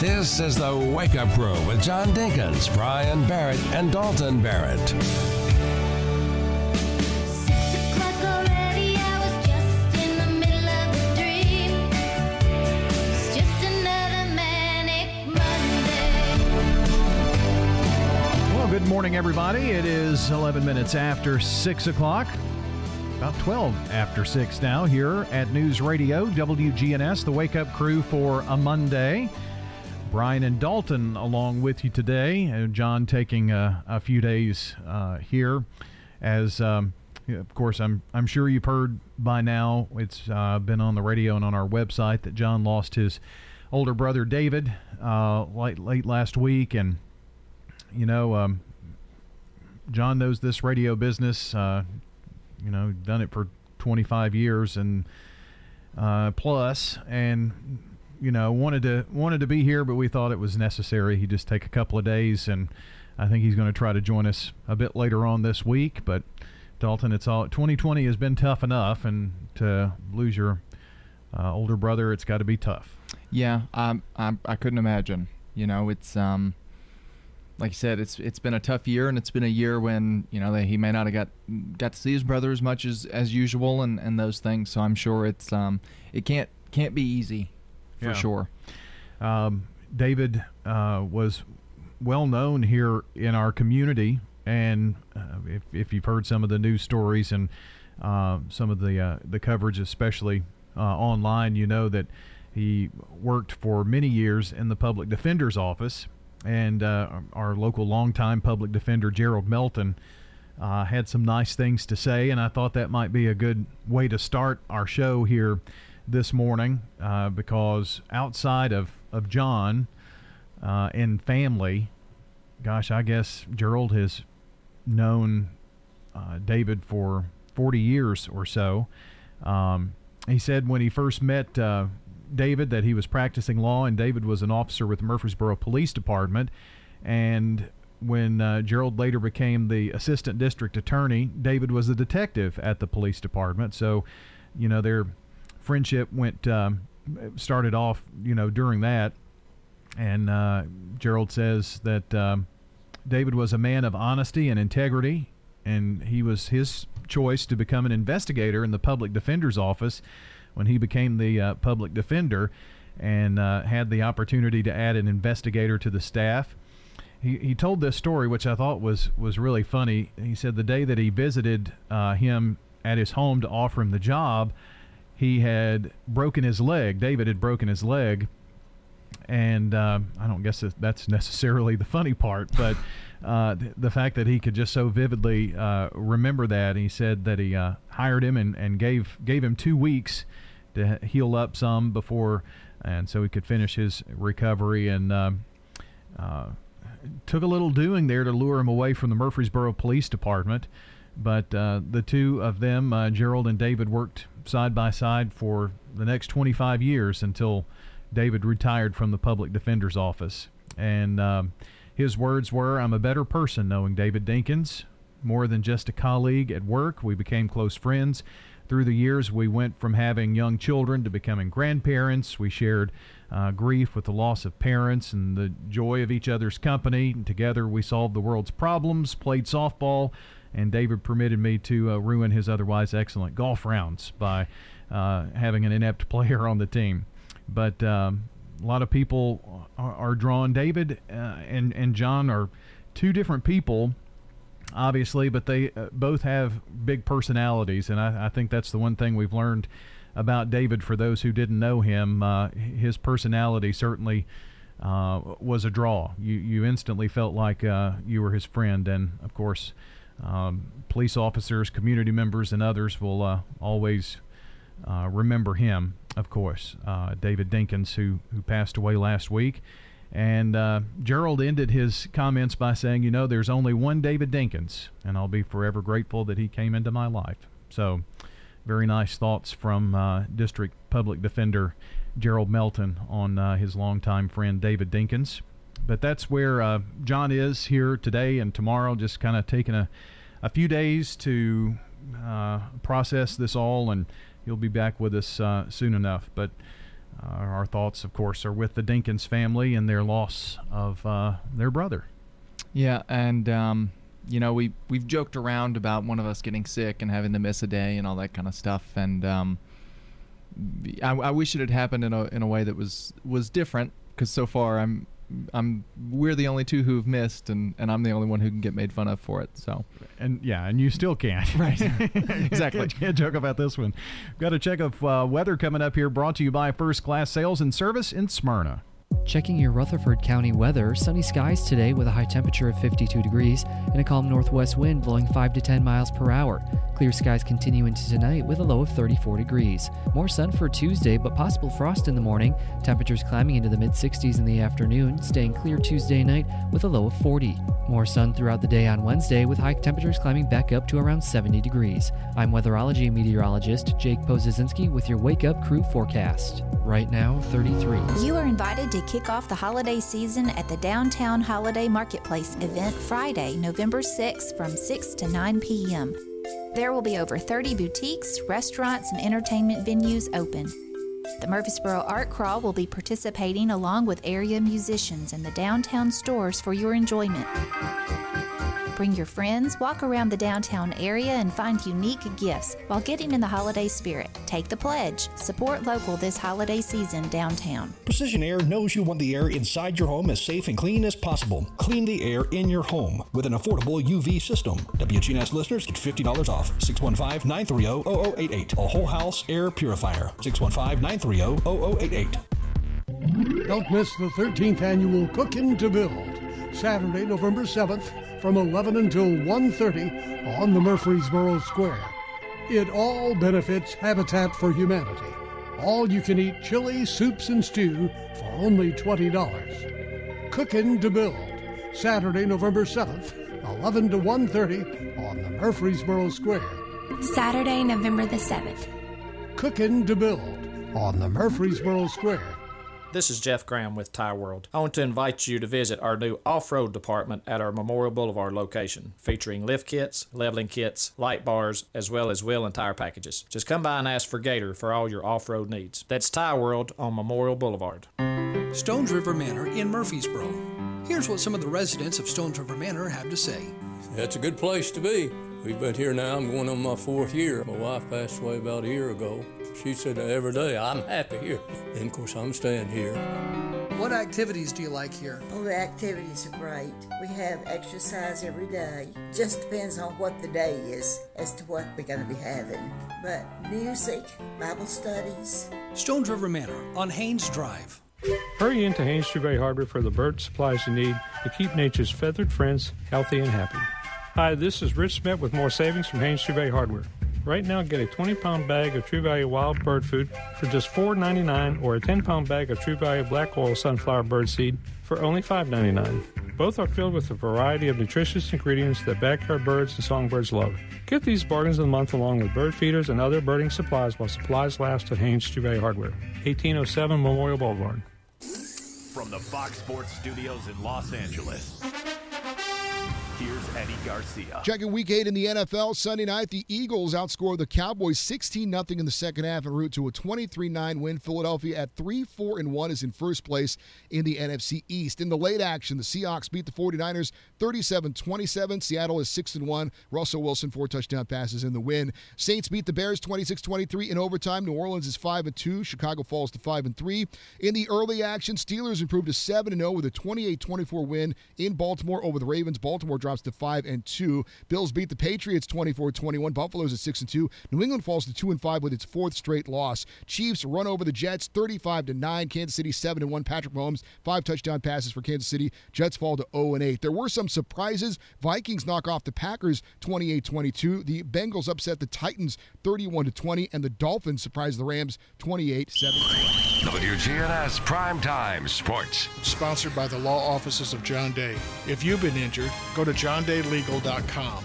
This is the Wake Up Crew with John Dinkins, Brian Barrett, and Dalton Barrett. Well, good morning, everybody. It is 11 minutes after 6 o'clock. About 12 after 6 now here at News Radio, WGNS, the Wake Up Crew for a Monday. Brian and Dalton along with you today. And John taking a, a few days uh, here, as um, of course I'm I'm sure you've heard by now. It's uh, been on the radio and on our website that John lost his older brother David uh, late late last week, and you know um, John knows this radio business. Uh, you know, done it for 25 years and uh, plus, and you know, wanted to wanted to be here, but we thought it was necessary. He just take a couple of days, and I think he's going to try to join us a bit later on this week. But Dalton, it's all 2020 has been tough enough, and to lose your uh, older brother, it's got to be tough. Yeah, I, I I couldn't imagine. You know, it's um, like you said, it's it's been a tough year, and it's been a year when you know that he may not have got got to see his brother as much as as usual, and and those things. So I'm sure it's um, it can't can't be easy for yeah. sure. Um, David uh, was well known here in our community, and uh, if, if you've heard some of the news stories and uh, some of the uh, the coverage, especially uh, online, you know that he worked for many years in the public defender's office, and uh, our local longtime public defender Gerald Melton. had some nice things to say, and I thought that might be a good way to start our show here this morning uh, because outside of, of John uh, and family, gosh, I guess Gerald has known uh, David for 40 years or so. Um, he said when he first met uh, David that he was practicing law, and David was an officer with Murfreesboro Police Department. And when uh, Gerald later became the assistant district attorney, David was a detective at the police department. So, you know, they're friendship went um, started off, you know, during that. And uh, Gerald says that um, David was a man of honesty and integrity, and he was his choice to become an investigator in the public defender's office when he became the uh, public defender and uh, had the opportunity to add an investigator to the staff. He, he told this story, which I thought was, was really funny. He said the day that he visited uh, him at his home to offer him the job, he had broken his leg. David had broken his leg, and uh, I don't guess that's necessarily the funny part, but uh, the fact that he could just so vividly uh, remember that. He said that he uh, hired him and, and gave gave him two weeks to heal up some before, and so he could finish his recovery and. Um, uh, took a little doing there to lure him away from the Murfreesboro Police Department, but uh, the two of them, Gerald and David, worked side by side for the next 25 years until David retired from the public defender's office. And um, his words were I'm a better person knowing David Dinkins. More than just a colleague at work, we became close friends. Through the years, we went from having young children to becoming grandparents. We shared uh, grief with the loss of parents and the joy of each other's company. Together, we solved the world's problems, played softball, and David permitted me to uh, ruin his otherwise excellent golf rounds by uh, having an inept player on the team. But um, a lot of people are, are drawn. David uh, and and John are two different people, obviously, but they uh, both have big personalities, and I, I, think that's the one thing we've learned about David. For those who didn't know him, uh, his personality certainly. Uh, was a draw. You you instantly felt like you were his friend, and of course, um, police officers, community members, and others will uh, always uh, remember him, of course, uh, David Dinkins, who, who passed away last week. And uh, Gerald ended his comments by saying, You know, there's only one David Dinkins, and I'll be forever grateful that he came into my life. So, very nice thoughts from uh, District Public Defender Gerald Melton on uh, his longtime friend David Dinkins but that's where uh, John is here today and tomorrow, just kind of taking a, a few days to uh, process this all, and he'll be back with us uh, soon enough. But uh, our thoughts, of course, are with the Dinkins family and their loss of uh, their brother. Yeah, and um, you know we we've joked around about one of us getting sick and having to miss a day and all that kind of stuff, and um, I, I wish it had happened in a in a way that was was different because so far I'm I'm we're the only two who've missed, and, and I'm the only one who can get made fun of for it. So, and yeah, and you still can't. Right. exactly. can't, can't, joke about this one. Got a check of uh, weather coming up here, brought to you by First Class Sales and Service in Smyrna. Checking your Rutherford County weather, sunny skies today with a high temperature of 52 degrees and a calm northwest wind blowing 5 to 10 miles per hour. Clear skies continue into tonight with a low of 34 degrees. More sun for Tuesday, but possible frost in the morning. Temperatures climbing into the mid 60s in the afternoon, staying clear Tuesday night with a low of 40. More sun throughout the day on Wednesday with high temperatures climbing back up to around 70 degrees. I'm weatherology meteorologist Jake Pozesinski with your Wake Up Crew forecast. Right now, 33. You are invited to kick off the holiday season at the Downtown Holiday Marketplace event Friday, November 6th from 6 to 9 p.m. There will be over 30 boutiques, restaurants, and entertainment venues open. The Murfreesboro Art Crawl will be participating along with area musicians in the downtown stores for your enjoyment. Bring your friends, walk around the downtown area, and find unique gifts while getting in the holiday spirit. Take the pledge. Support local this holiday season downtown. Precision Air knows you want the air inside your home as safe and clean as possible. Clean the air in your home with an affordable UV system. WGNS listeners get $50 off. 615 930 0088. A whole house air purifier. 615 930 0088. Don't miss the 13th annual Cookin' to Build. Saturday, November 7th from 11 until 1.30 on the Murfreesboro Square. It all benefits Habitat for Humanity. All you can eat chili, soups, and stew for only $20. Cookin' to Build. Saturday, November 7th, 11 to 1.30 on the Murfreesboro Square. Saturday, November the 7th. Cookin' to Build on the Murfreesboro Square. This is Jeff Graham with Tire World. I want to invite you to visit our new off road department at our Memorial Boulevard location, featuring lift kits, leveling kits, light bars, as well as wheel and tire packages. Just come by and ask for Gator for all your off road needs. That's Tire World on Memorial Boulevard. Stones River Manor in Murfreesboro. Here's what some of the residents of Stones River Manor have to say. That's a good place to be. We've been here now, I'm going on my fourth year. My wife passed away about a year ago. She said every day, I'm happy here. And of course, I'm staying here. What activities do you like here? Oh, the activities are great. We have exercise every day. Just depends on what the day is as to what we're going to be having. But music, Bible studies. Stones River Manor on Haines Drive. Hurry into Haynes True Harbor for the bird supplies you need to keep nature's feathered friends healthy and happy. Hi, this is Rich Smith with more savings from Haynes True Hardware. Right now, get a 20 pound bag of True Value wild bird food for just $4.99 or a 10 pound bag of True Value black oil sunflower bird seed for only $5.99. Both are filled with a variety of nutritious ingredients that backyard birds and songbirds love. Get these bargains of the month along with bird feeders and other birding supplies while supplies last at Haynes True Value Hardware, 1807 Memorial Boulevard. From the Fox Sports Studios in Los Angeles. Here's Eddie Garcia. Checking week eight in the NFL. Sunday night, the Eagles outscored the Cowboys 16 0 in the second half en route to a 23 9 win. Philadelphia at 3 4 and 1 is in first place in the NFC East. In the late action, the Seahawks beat the 49ers 37 27. Seattle is 6 1. Russell Wilson, four touchdown passes in the win. Saints beat the Bears 26 23 in overtime. New Orleans is 5 2. Chicago falls to 5 3. In the early action, Steelers improved to 7 0 with a 28 24 win in Baltimore over the Ravens. Baltimore drops to 5 and 2. Bills beat the Patriots 24-21. Buffalo's at 6 and 2. New England falls to 2 and 5 with its fourth straight loss. Chiefs run over the Jets 35 to 9. Kansas City 7 and 1. Patrick Mahomes five touchdown passes for Kansas City. Jets fall to 0 and 8. There were some surprises. Vikings knock off the Packers 28-22. The Bengals upset the Titans 31 to 20 and the Dolphins surprise the Rams 28-17. WGNS Primetime Sports. Sponsored by the law offices of John Day. If you've been injured, go to johndaylegal.com.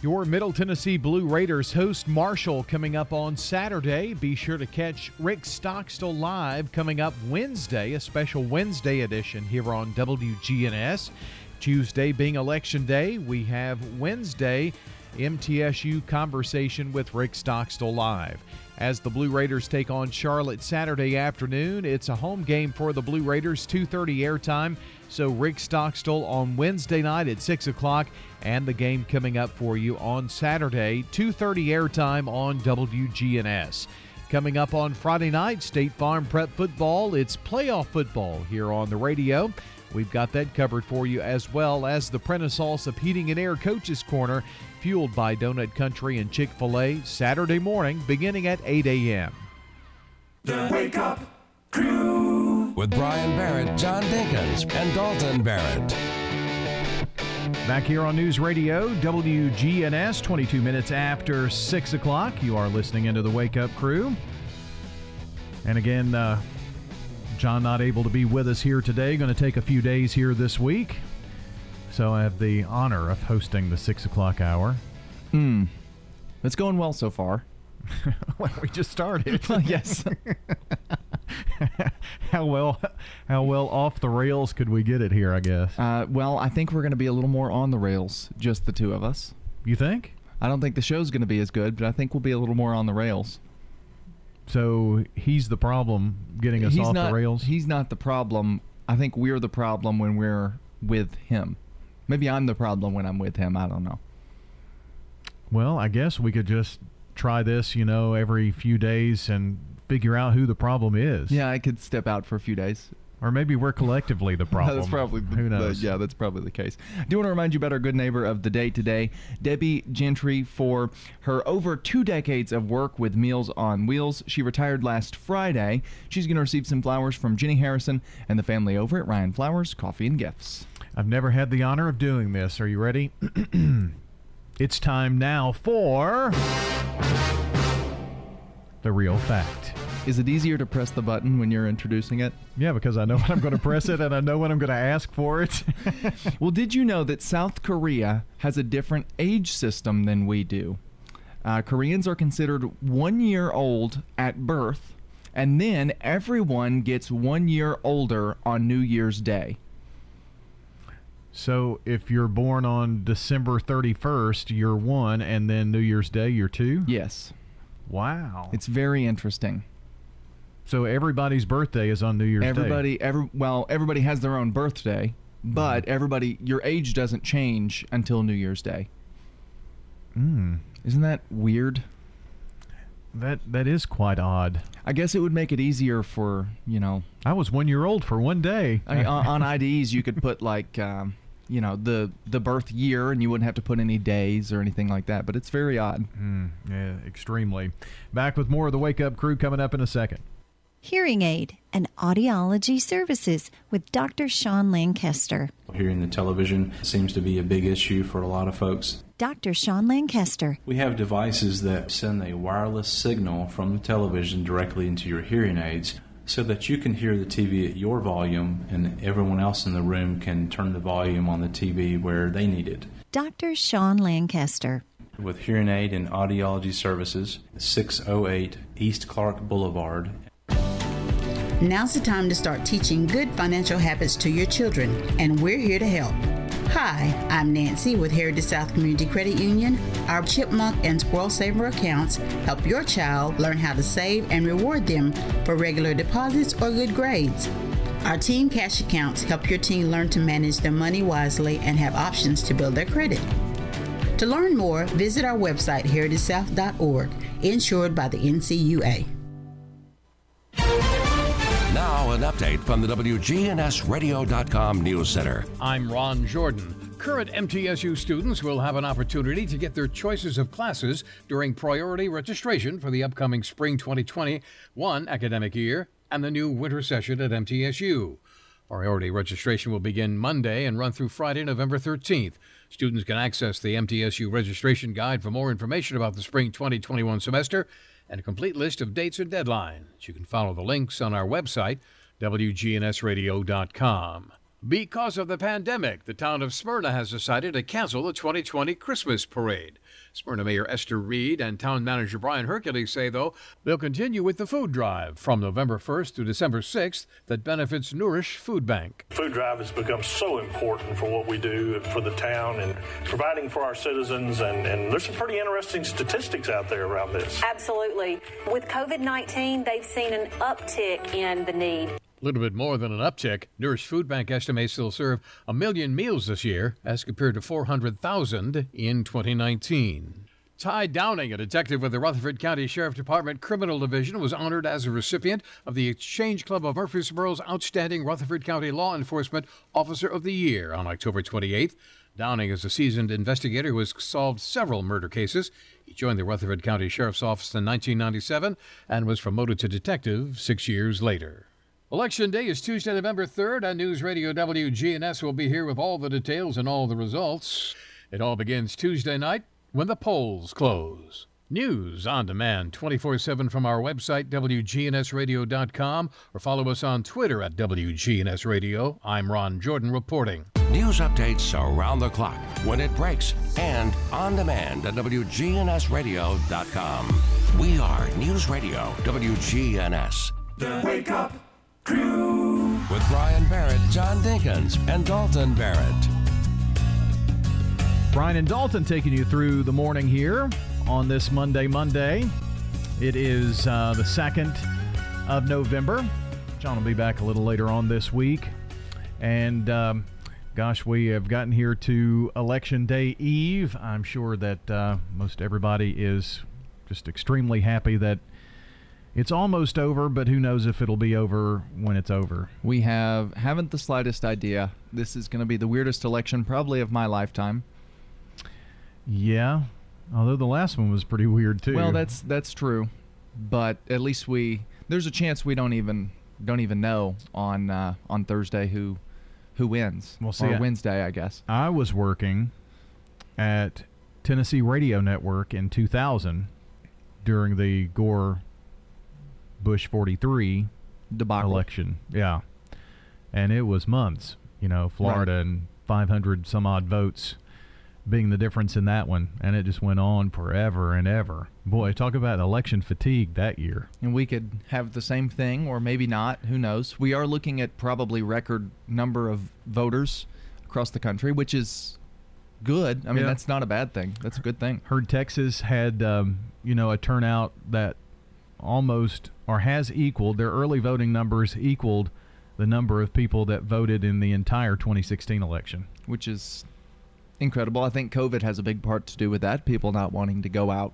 Your Middle Tennessee Blue Raiders host Marshall coming up on Saturday. Be sure to catch Rick Stockstill live coming up Wednesday, a special Wednesday edition here on WGNS. Tuesday being election day, we have Wednesday MTSU Conversation with Rick Stockstill Live. As the Blue Raiders take on Charlotte Saturday afternoon, it's a home game for the Blue Raiders, 2.30 airtime. So Rick Stockstill on Wednesday night at 6 o'clock, and the game coming up for you on Saturday, 2.30 airtime on WGNS. Coming up on Friday night, State Farm Prep Football. It's playoff football here on the radio. We've got that covered for you as well as the Prentice Allsup Heating and Air Coaches Corner, fueled by Donut Country and Chick fil A, Saturday morning beginning at 8 a.m. The Wake Up Crew. With Brian Barrett, John Dinkins, and Dalton Barrett. Back here on News Radio, WGNS, 22 minutes after 6 o'clock. You are listening into the Wake Up Crew. And again, uh, John not able to be with us here today. Going to take a few days here this week. So I have the honor of hosting the 6 o'clock hour. Hmm. It's going well so far. well, we just started. yes. how well how well off the rails could we get it here, I guess? Uh, well, I think we're going to be a little more on the rails, just the two of us. You think? I don't think the show's going to be as good, but I think we'll be a little more on the rails. So he's the problem getting us he's off not, the rails? He's not the problem. I think we're the problem when we're with him. Maybe I'm the problem when I'm with him. I don't know. Well, I guess we could just try this, you know, every few days and figure out who the problem is. Yeah, I could step out for a few days. Or maybe we're collectively the problem. that's probably the, who knows. The, yeah, that's probably the case. I do want to remind you about our good neighbor of the day today, Debbie Gentry, for her over two decades of work with Meals on Wheels. She retired last Friday. She's going to receive some flowers from Jenny Harrison and the family over at Ryan Flowers Coffee and Gifts. I've never had the honor of doing this. Are you ready? it's time now for the real fact. Is it easier to press the button when you're introducing it? Yeah, because I know when I'm going to press it and I know when I'm going to ask for it. well, did you know that South Korea has a different age system than we do? Uh, Koreans are considered one year old at birth, and then everyone gets one year older on New Year's Day. So if you're born on December 31st, you're one, and then New Year's Day, you're two? Yes. Wow. It's very interesting. So everybody's birthday is on New Year's everybody, Day. Every well, everybody has their own birthday, but mm. everybody, your age doesn't change until New Year's Day. Hmm. Isn't that weird? That that is quite odd. I guess it would make it easier for you know. I was one year old for one day. I, on, on IDs, you could put like. Um, you know the the birth year and you wouldn't have to put any days or anything like that but it's very odd mm, yeah extremely back with more of the wake up crew coming up in a second Hearing Aid and Audiology Services with Dr. Sean Lancaster. Hearing the television seems to be a big issue for a lot of folks. Dr. Sean Lancaster. We have devices that send a wireless signal from the television directly into your hearing aids so that you can hear the TV at your volume and everyone else in the room can turn the volume on the TV where they need it. Dr. Sean Lancaster. With Hearing Aid and Audiology Services, 608 East Clark Boulevard Now's the time to start teaching good financial habits to your children, and we're here to help. Hi, I'm Nancy with Heritage South Community Credit Union. Our Chipmunk and Squirrel Saver accounts help your child learn how to save and reward them for regular deposits or good grades. Our Team Cash accounts help your teen learn to manage their money wisely and have options to build their credit. To learn more, visit our website, heritagesouth.org, insured by the NCUA. Now, an update from the WGNSradio.com News Center. I'm Ron Jordan. Current MTSU students will have an opportunity to get their choices of classes during priority registration for the upcoming spring 2021 academic year and the new winter session at MTSU. Priority registration will begin Monday and run through Friday, November 13th. Students can access the MTSU registration guide for more information about the spring 2021 semester and a complete list of dates and deadlines. You can follow the links on our website, WGNSradio.com. Because of the pandemic, the town of Smyrna has decided to cancel the 2020 Christmas parade. Smyrna Mayor Esther Reed and Town Manager Brian Hercules say, though, they'll continue with the food drive from November 1st to December 6th that benefits Nourish Food Bank. Food drive has become so important for what we do for the town and providing for our citizens, and, and there's some pretty interesting statistics out there around this. Absolutely. With COVID 19, they've seen an uptick in the need. Little bit more than an uptick. Nourish Food Bank estimates they'll serve a million meals this year, as compared to 400,000 in 2019. Ty Downing, a detective with the Rutherford County Sheriff Department Criminal Division, was honored as a recipient of the Exchange Club of Murfreesboro's Outstanding Rutherford County Law Enforcement Officer of the Year on October 28th. Downing is a seasoned investigator who has solved several murder cases. He joined the Rutherford County Sheriff's Office in 1997 and was promoted to detective six years later. Election Day is Tuesday, November 3rd, and News Radio WGNS will be here with all the details and all the results. It all begins Tuesday night when the polls close. News on demand 24 7 from our website, WGNSradio.com, or follow us on Twitter at WGNSradio. I'm Ron Jordan reporting. News updates around the clock, when it breaks, and on demand at WGNSradio.com. We are News Radio WGNS. The Wake Up Crew. With Brian Barrett, John Dinkins, and Dalton Barrett. Brian and Dalton taking you through the morning here on this Monday, Monday. It is uh, the 2nd of November. John will be back a little later on this week. And um, gosh, we have gotten here to Election Day Eve. I'm sure that uh, most everybody is just extremely happy that it's almost over, but who knows if it'll be over when it's over. We have haven't the slightest idea. This is going to be the weirdest election probably of my lifetime. Yeah, although the last one was pretty weird too. Well, that's that's true, but at least we there's a chance we don't even don't even know on uh, on Thursday who who wins. We'll see. Or Wednesday, I guess. I was working at Tennessee Radio Network in 2000 during the Gore Bush 43 debacle election. Yeah, and it was months. You know, Florida right. and 500 some odd votes being the difference in that one, and it just went on forever and ever. Boy, talk about election fatigue that year. And we could have the same thing, or maybe not. Who knows? We are looking at probably record number of voters across the country, which is good. I mean, yeah. that's not a bad thing. That's a good thing. Heard Texas had, um, you know, a turnout that almost or has equaled their early voting numbers equaled the number of people that voted in the entire 2016 election, which is incredible. I think COVID has a big part to do with that. People not wanting to go out.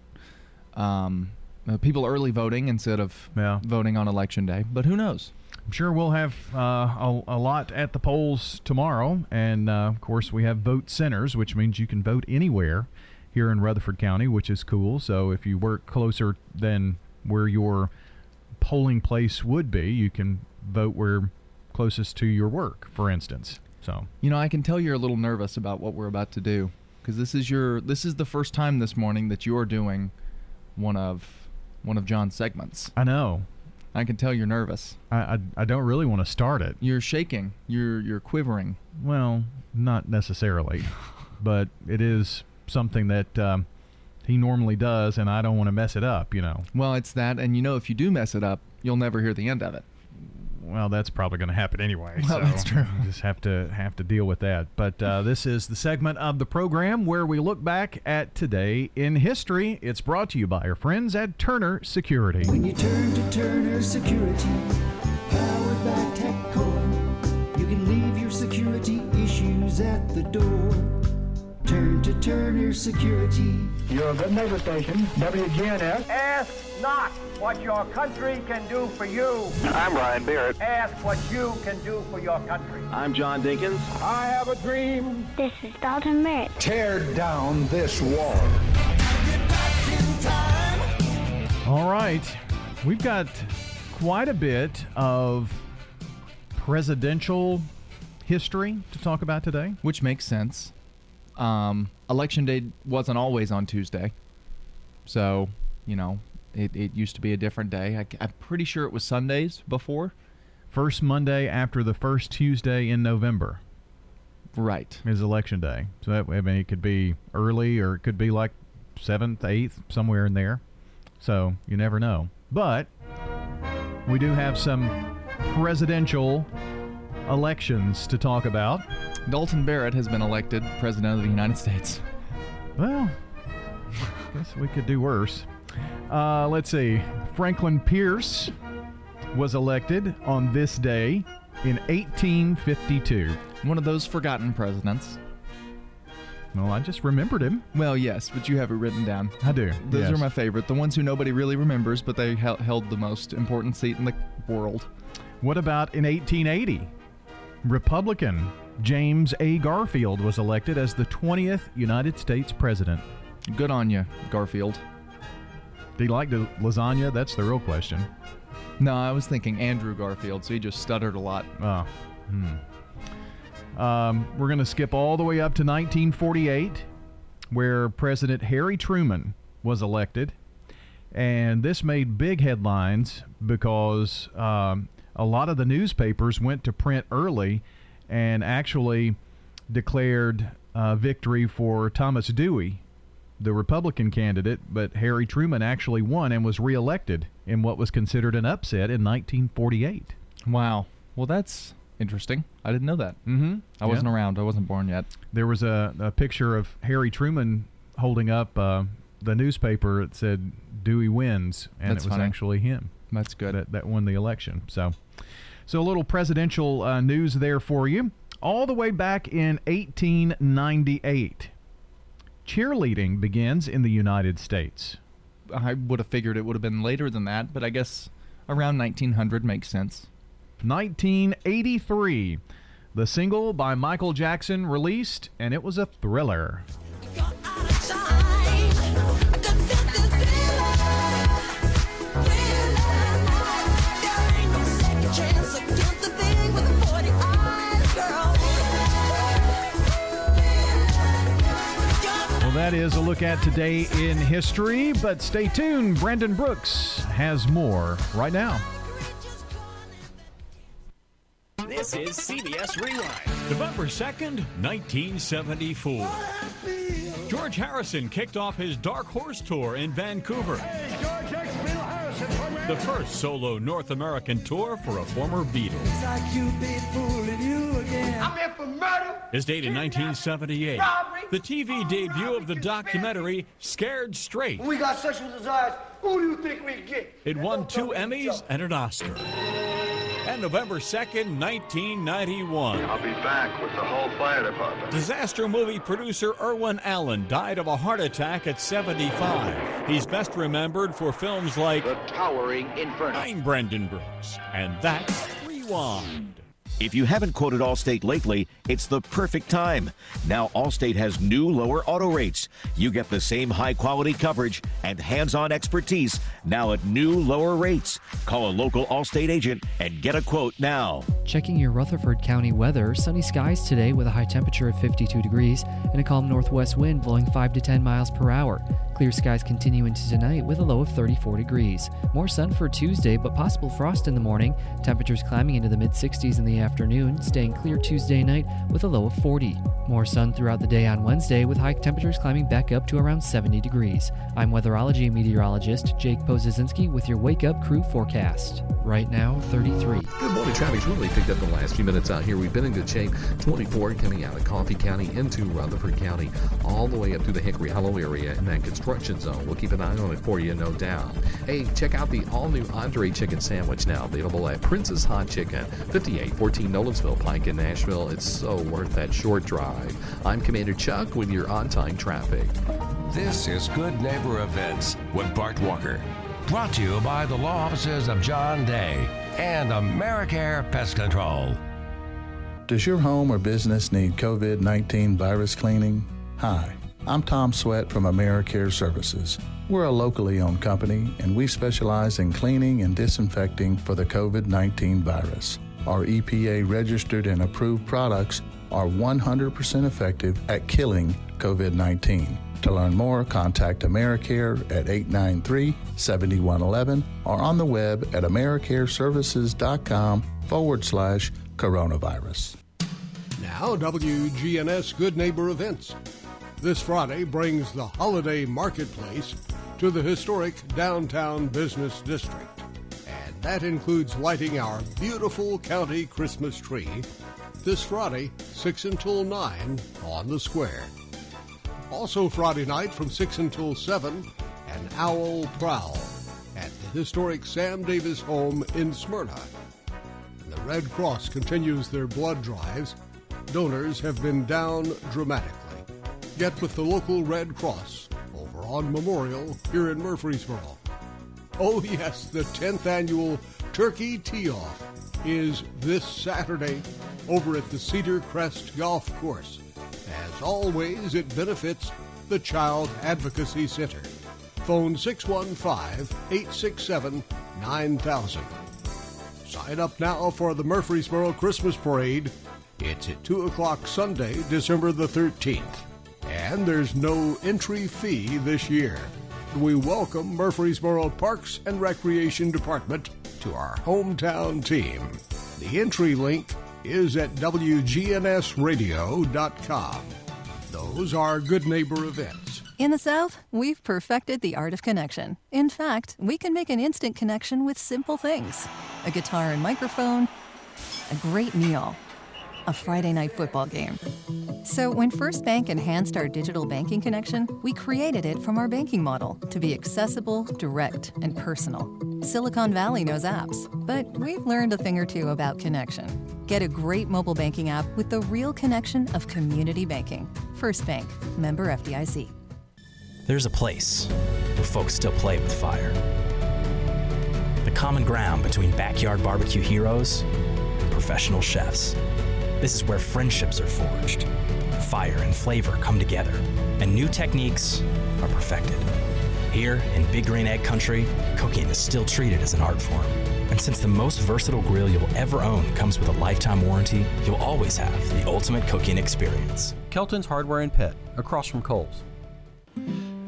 Um, uh, people early voting instead of yeah. voting on election day. But who knows? I'm sure we'll have uh, a, a, lot at the polls tomorrow. And uh, of course, we have vote centers, which means you can vote anywhere here in Rutherford County, which is cool. So if you work closer than where your polling place would be, you can vote where closest to your work, for instance. So you know, I can tell you're a little nervous about what we're about to do because this is your this is the first time this morning that you're doing one of one of John's segments. I know. I can tell you're nervous. I I, I don't really want to start it. You're shaking. You're you're quivering. Well, not necessarily, but it is something that. Um, he normally does, and I don't want to mess it up, you know. Well, it's that, and you know, if you do mess it up, you'll never hear the end of it well, that's probably going to happen anyway. Well, so that's true. just have to have to deal with that. But uh, this is the segment of the program where we look back at today in history. It's brought to you by our friends at Turner Security. When you turn to Turner Security, powered by TechCore, you can leave your security issues at the door. Turn to Turner Security. You're a good neighbor station, WGNS. Ask not what your country can do for you. I'm Brian Barrett. Ask what you can do for your country. I'm John Dinkins. I have a dream. This is Dalton Barrett. Tear down this wall. All right. We've got quite a bit of presidential history to talk about today. Which makes sense. Um, election day wasn't always on Tuesday. So, you know, it, it used to be a different day. I, am pretty sure it was Sundays before, first Monday after the first Tuesday in November. Right. Is election day. So that I mean it could be early or it could be like seventh, eighth, somewhere in there. So you never know. But we do have some presidential elections to talk about. Dalton Barrett has been elected president of the United States. Well, I guess we could do worse. Uh, let's see. Franklin Pierce was elected on this day in 1852. One of those forgotten presidents. Well, I just remembered him. Well, yes, but you have it written down. I do. Those yes. are my favorite. The ones who nobody really remembers, but they held the most important seat in the world. What about in 1880? Republican James A. Garfield was elected as the 20th United States president. Good on you, Garfield. Do you like the lasagna? That's the real question. No, I was thinking Andrew Garfield, so he just stuttered a lot. Oh. Hmm. Um, we're going to skip all the way up to 1948, where President Harry Truman was elected. And this made big headlines because um, a lot of the newspapers went to print early and actually declared uh, victory for Thomas Dewey, the Republican candidate, but Harry Truman actually won and was reelected in what was considered an upset in 1948. Wow. Well, that's interesting. I didn't know that. Mm-hmm. I wasn't around. I wasn't born yet. There was a, a picture of Harry Truman holding up uh, the newspaper that said Dewey wins, and That's it was funny. actually him. That's good. That, that won the election. So, so a little presidential uh, news there for you. All the way back in 1898, cheerleading begins in the United States. I would have figured it would have been later than that, but I guess around 1900 makes sense. 1983, the single by Michael Jackson released, and it was a thriller. That is a look at today in history, but stay tuned. Brandon Brooks has more right now. This is CBS Rewind. November 2nd, 1974. George Harrison kicked off his Dark Horse Tour in Vancouver. The first solo North American tour for a former Beatle. I'm here for murder. His date in 1978. Robbery. The TV debut of the documentary Scared Straight. When we got sexual desires, who do you think we get? It won two Emmys and an Oscar. And November 2nd, 1991. I'll be back with the whole fire department. Disaster movie producer Irwin Allen died of a heart attack at 75. He's best remembered for films like The Towering Inferno. I'm Brendan Brooks, and that's Rewind. If you haven't quoted Allstate lately, it's the perfect time. Now, Allstate has new lower auto rates. You get the same high quality coverage and hands on expertise now at new lower rates. Call a local Allstate agent and get a quote now. Checking your Rutherford County weather, sunny skies today with a high temperature of 52 degrees and a calm northwest wind blowing 5 to 10 miles per hour. Clear skies continue into tonight with a low of 34 degrees. More sun for Tuesday, but possible frost in the morning. Temperatures climbing into the mid 60s in the afternoon, staying clear Tuesday night with a low of 40. More sun throughout the day on Wednesday, with high temperatures climbing back up to around 70 degrees. I'm weatherology meteorologist Jake Pozesinski with your Wake Up Crew forecast. Right now, 33. Good morning. Traffic's really picked up the last few minutes out here. We've been in good shape. 24 coming out of Coffee County into Rutherford County, all the way up through the Hickory Hollow area in that construction zone. We'll keep an eye on it for you, no doubt. Hey, check out the all new Andre Chicken Sandwich now available at Prince's Hot Chicken, 5814 Nolensville Pike in Nashville. It's so Oh, worth that short drive. I'm Commander Chuck with your on time traffic. This is Good Neighbor Events with Bart Walker. Brought to you by the law offices of John Day and Americare Pest Control. Does your home or business need COVID 19 virus cleaning? Hi, I'm Tom Sweat from AmeriCare Services. We're a locally owned company and we specialize in cleaning and disinfecting for the COVID 19 virus. Our EPA registered and approved products are 100% effective at killing COVID 19. To learn more, contact AmeriCare at 893 7111 or on the web at AmeriCareServices.com forward slash coronavirus. Now, WGNS Good Neighbor Events. This Friday brings the holiday marketplace to the historic downtown business district. That includes lighting our beautiful county Christmas tree this Friday, 6 until 9 on the square. Also, Friday night from 6 until 7, an owl prowl at the historic Sam Davis home in Smyrna. The Red Cross continues their blood drives. Donors have been down dramatically. Get with the local Red Cross over on Memorial here in Murfreesboro. Oh, yes, the 10th annual Turkey Tee Off is this Saturday over at the Cedar Crest Golf Course. As always, it benefits the Child Advocacy Center. Phone 615 867 9000. Sign up now for the Murfreesboro Christmas Parade. It's at 2 o'clock Sunday, December the 13th. And there's no entry fee this year. We welcome Murfreesboro Parks and Recreation Department to our hometown team. The entry link is at WGNSradio.com. Those are Good Neighbor events. In the South, we've perfected the art of connection. In fact, we can make an instant connection with simple things a guitar and microphone, a great meal, a Friday night football game. So, when First Bank enhanced our digital banking connection, we created it from our banking model to be accessible, direct, and personal. Silicon Valley knows apps, but we've learned a thing or two about connection. Get a great mobile banking app with the real connection of community banking. First Bank, member FDIC. There's a place where folks still play with fire. The common ground between backyard barbecue heroes and professional chefs. This is where friendships are forged, fire and flavor come together, and new techniques are perfected. Here in Big Green Egg Country, cooking is still treated as an art form. And since the most versatile grill you'll ever own comes with a lifetime warranty, you'll always have the ultimate cooking experience. Kelton's Hardware and Pet, across from Kohl's.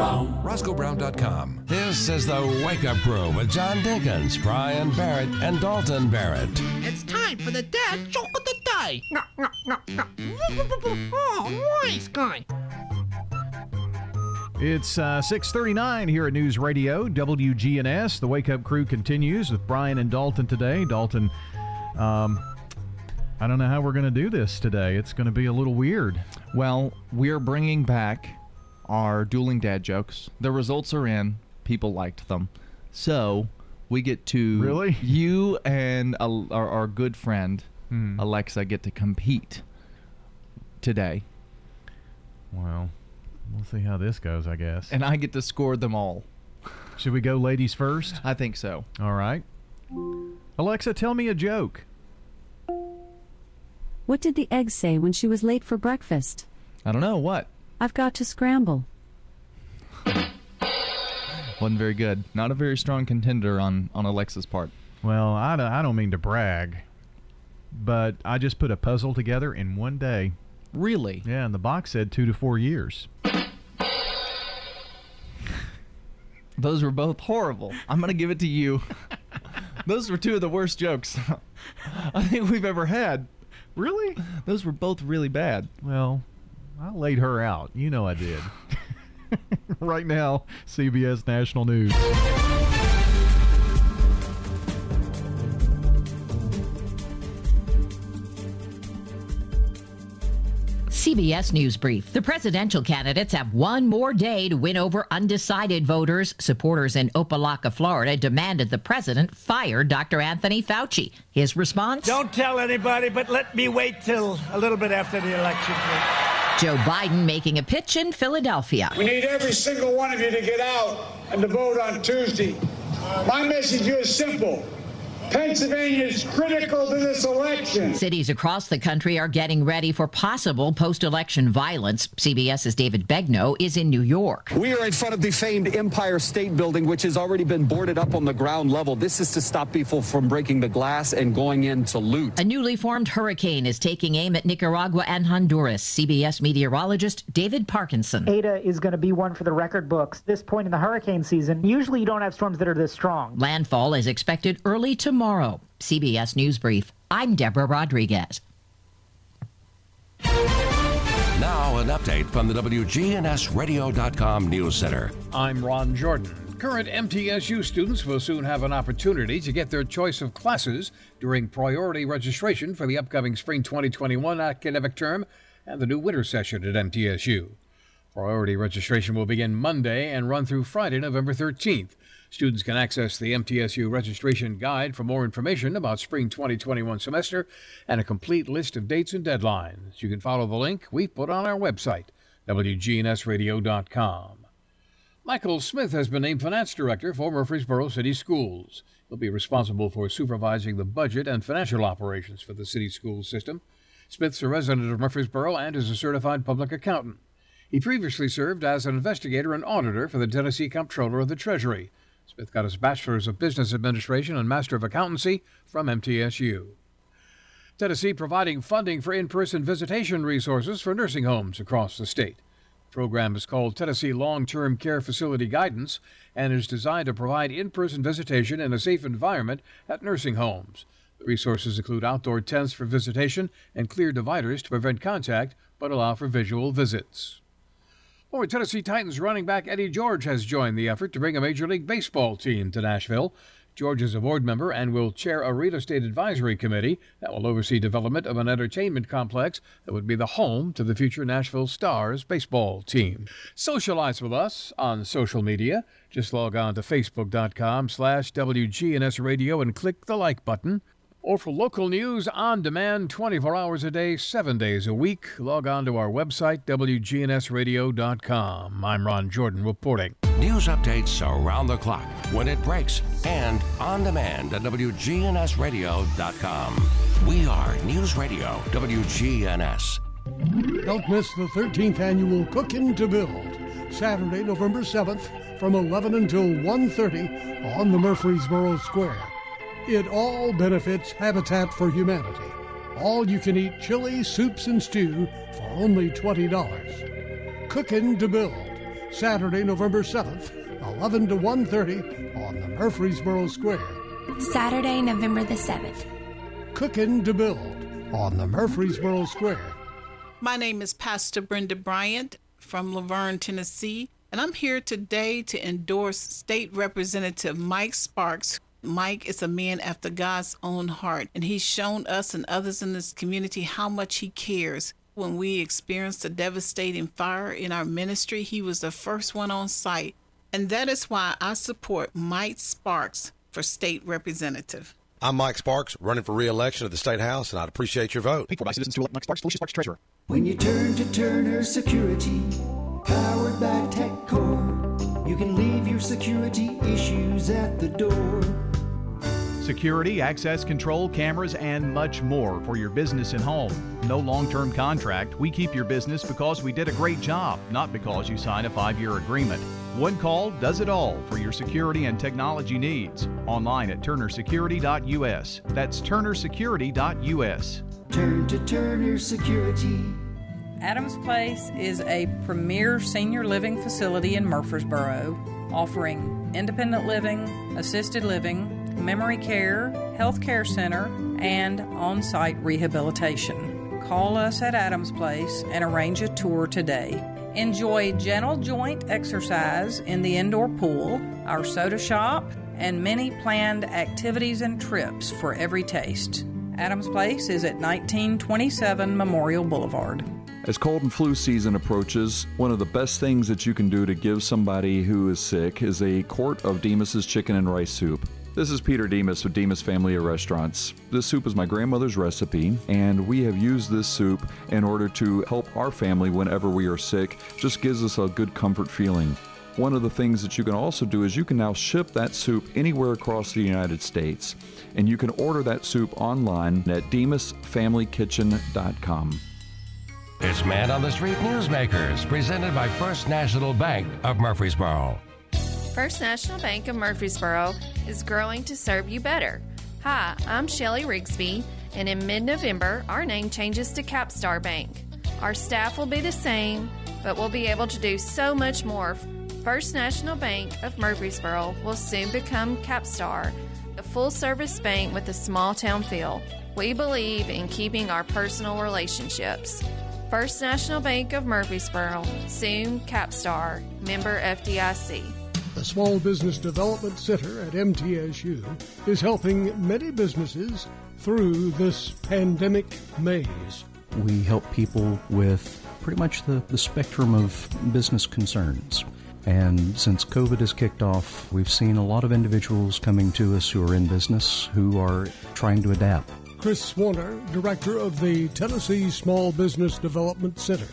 Brown. RoscoeBrown.com. This is the Wake Up Crew with John Dinkins, Brian Barrett, and Dalton Barrett. It's time for the dad joke of the day. Oh, nice guy. It's uh, 6:39 here at News Radio WGNS. The Wake Up Crew continues with Brian and Dalton today. Dalton, um, I don't know how we're going to do this today. It's going to be a little weird. Well, we're bringing back our dueling dad jokes. The results are in. People liked them. So we get to. Really? You and uh, our, our good friend, Hmm. Alexa, get to compete today. Well, we'll see how this goes, I guess. And I get to score them all. Should we go ladies first? I think so. All right. Alexa, tell me a joke. What did the egg say when she was late for breakfast? I don't know. What? I've got to scramble. Wasn't very good. Not a very strong contender on, on Alexa's part. Well, I I don't mean to brag, but I just put a puzzle together in one day. Really? Yeah, and the box said two to four years. Those were both horrible. I'm going to give it to you. Those were two of the worst jokes I think we've ever had. Really? Those were both really bad. Well, I laid her out. You know I did. right now, CBS National News. CBS News Brief. The presidential candidates have one more day to win over undecided voters. Supporters in Opa-locka, Florida demanded the president fire Dr. Anthony Fauci. His response? Don't tell anybody, but let me wait till a little bit after the election. Joe Biden making a pitch in Philadelphia. We need every single one of you to get out and to vote on Tuesday. My message here is simple. Pennsylvania is critical to this election. Cities across the country are getting ready for possible post election violence. CBS's David Begnaud is in New York. We are in front of the famed Empire State Building, which has already been boarded up on the ground level. This is to stop people from breaking the glass and going in to loot. A newly formed hurricane is taking aim at Nicaragua and Honduras. CBS meteorologist David Parkinson. Eta is going to be one for the record books. This point in the hurricane season, usually you don't have storms that are this strong. Landfall is expected early tomorrow tomorrow. CBS News Brief. I'm Deborah Rodriguez. Now, an update from the WGNSradio.com News Center. I'm Ron Jordan. Current MTSU students will soon have an opportunity to get their choice of classes during priority registration for the upcoming spring 2021 academic term and the new winter session at MTSU. Priority registration will begin Monday and run through Friday, November 13th. Students can access the MTSU registration guide for more information about spring 2021 semester and a complete list of dates and deadlines. You can follow the link we've put on our website, WGNSradio.com. Michael Smith has been named finance director for Murfreesboro City Schools. He'll be responsible for supervising the budget and financial operations for the city school system. Smith's a resident of Murfreesboro and is a certified public accountant. He previously served as an investigator and auditor for the Tennessee Comptroller of the Treasury. Smith got his Bachelor's of Business Administration and Master of Accountancy from MTSU. Tennessee providing funding for in person visitation resources for nursing homes across the state. The program is called Tennessee Long Term Care Facility Guidance and is designed to provide in person visitation in a safe environment at nursing homes. The resources include outdoor tents for visitation and clear dividers to prevent contact but allow for visual visits. Former Tennessee Titans running back Eddie George has joined the effort to bring a Major League Baseball team to Nashville. George is a board member and will chair a real estate advisory committee that will oversee development of an entertainment complex that would be the home to the future Nashville Stars baseball team. Socialize with us on social media. Just log on to facebook.com slash WGNS radio and click the like button. Or for local news on demand 24 hours a day, 7 days a week, log on to our website, WGNSradio.com. I'm Ron Jordan reporting. News updates around the clock, when it breaks, and on demand at WGNSradio.com. We are News Radio WGNS. Don't miss the 13th annual Cookin' to Build, Saturday, November 7th from 11 until 1.30 on the Murfreesboro Square. It all benefits Habitat for Humanity. All you can eat chili, soups, and stew for only $20. Cookin' to Build, Saturday, November 7th, 11 to 1.30 on the Murfreesboro Square. Saturday, November the 7th. Cookin' to Build on the Murfreesboro Square. My name is Pastor Brenda Bryant from La Vergne, Tennessee, and I'm here today to endorse State Representative Mike Sparks Mike is a man after God's own heart, and he's shown us and others in this community how much he cares. When we experienced a devastating fire in our ministry, he was the first one on site. And that is why I support Mike Sparks for state representative. I'm Mike Sparks, running for re-election of the State House, and I'd appreciate your vote. Paid for by citizens to elect Mike Sparks, Felicia Sparks, Treasurer. When you turn to Turner Security, powered by TechCore, you can leave your security issues at the door. Security, access control, cameras, and much more for your business and home. No long term contract. We keep your business because we did a great job, not because you signed a five year agreement. One call does it all for your security and technology needs. Online at turnersecurity.us. That's turnersecurity.us. Turn to Turner Security. Adams Place is a premier senior living facility in Murfreesboro, offering independent living, assisted living, memory care, health care center, and on site rehabilitation. Call us at Adams Place and arrange a tour today. Enjoy gentle joint exercise in the indoor pool, our soda shop, and many planned activities and trips for every taste. Adams Place is at 1927 Memorial Boulevard. As cold and flu season approaches, one of the best things that you can do to give somebody who is sick is a quart of Demas's chicken and rice soup. This is Peter Demas with Demas Family of Restaurants. This soup is my grandmother's recipe, and we have used this soup in order to help our family whenever we are sick. Just gives us a good comfort feeling. One of the things that you can also do is you can now ship that soup anywhere across the United States, and you can order that soup online at demasfamilykitchen.com. It's Man on the Street Newsmakers, presented by First National Bank of Murfreesboro. First National Bank of Murfreesboro is growing to serve you better. Hi, I'm Shelly Rigsby, and in mid November, our name changes to Capstar Bank. Our staff will be the same, but we'll be able to do so much more. First National Bank of Murfreesboro will soon become Capstar, a full service bank with a small town feel. We believe in keeping our personal relationships. First National Bank of Murfreesboro, soon Capstar, member FDIC. The Small Business Development Center at MTSU is helping many businesses through this pandemic maze. We help people with pretty much the, the spectrum of business concerns. And since COVID has kicked off, we've seen a lot of individuals coming to us who are in business who are trying to adapt. Chris Swanner, director of the Tennessee Small Business Development Center.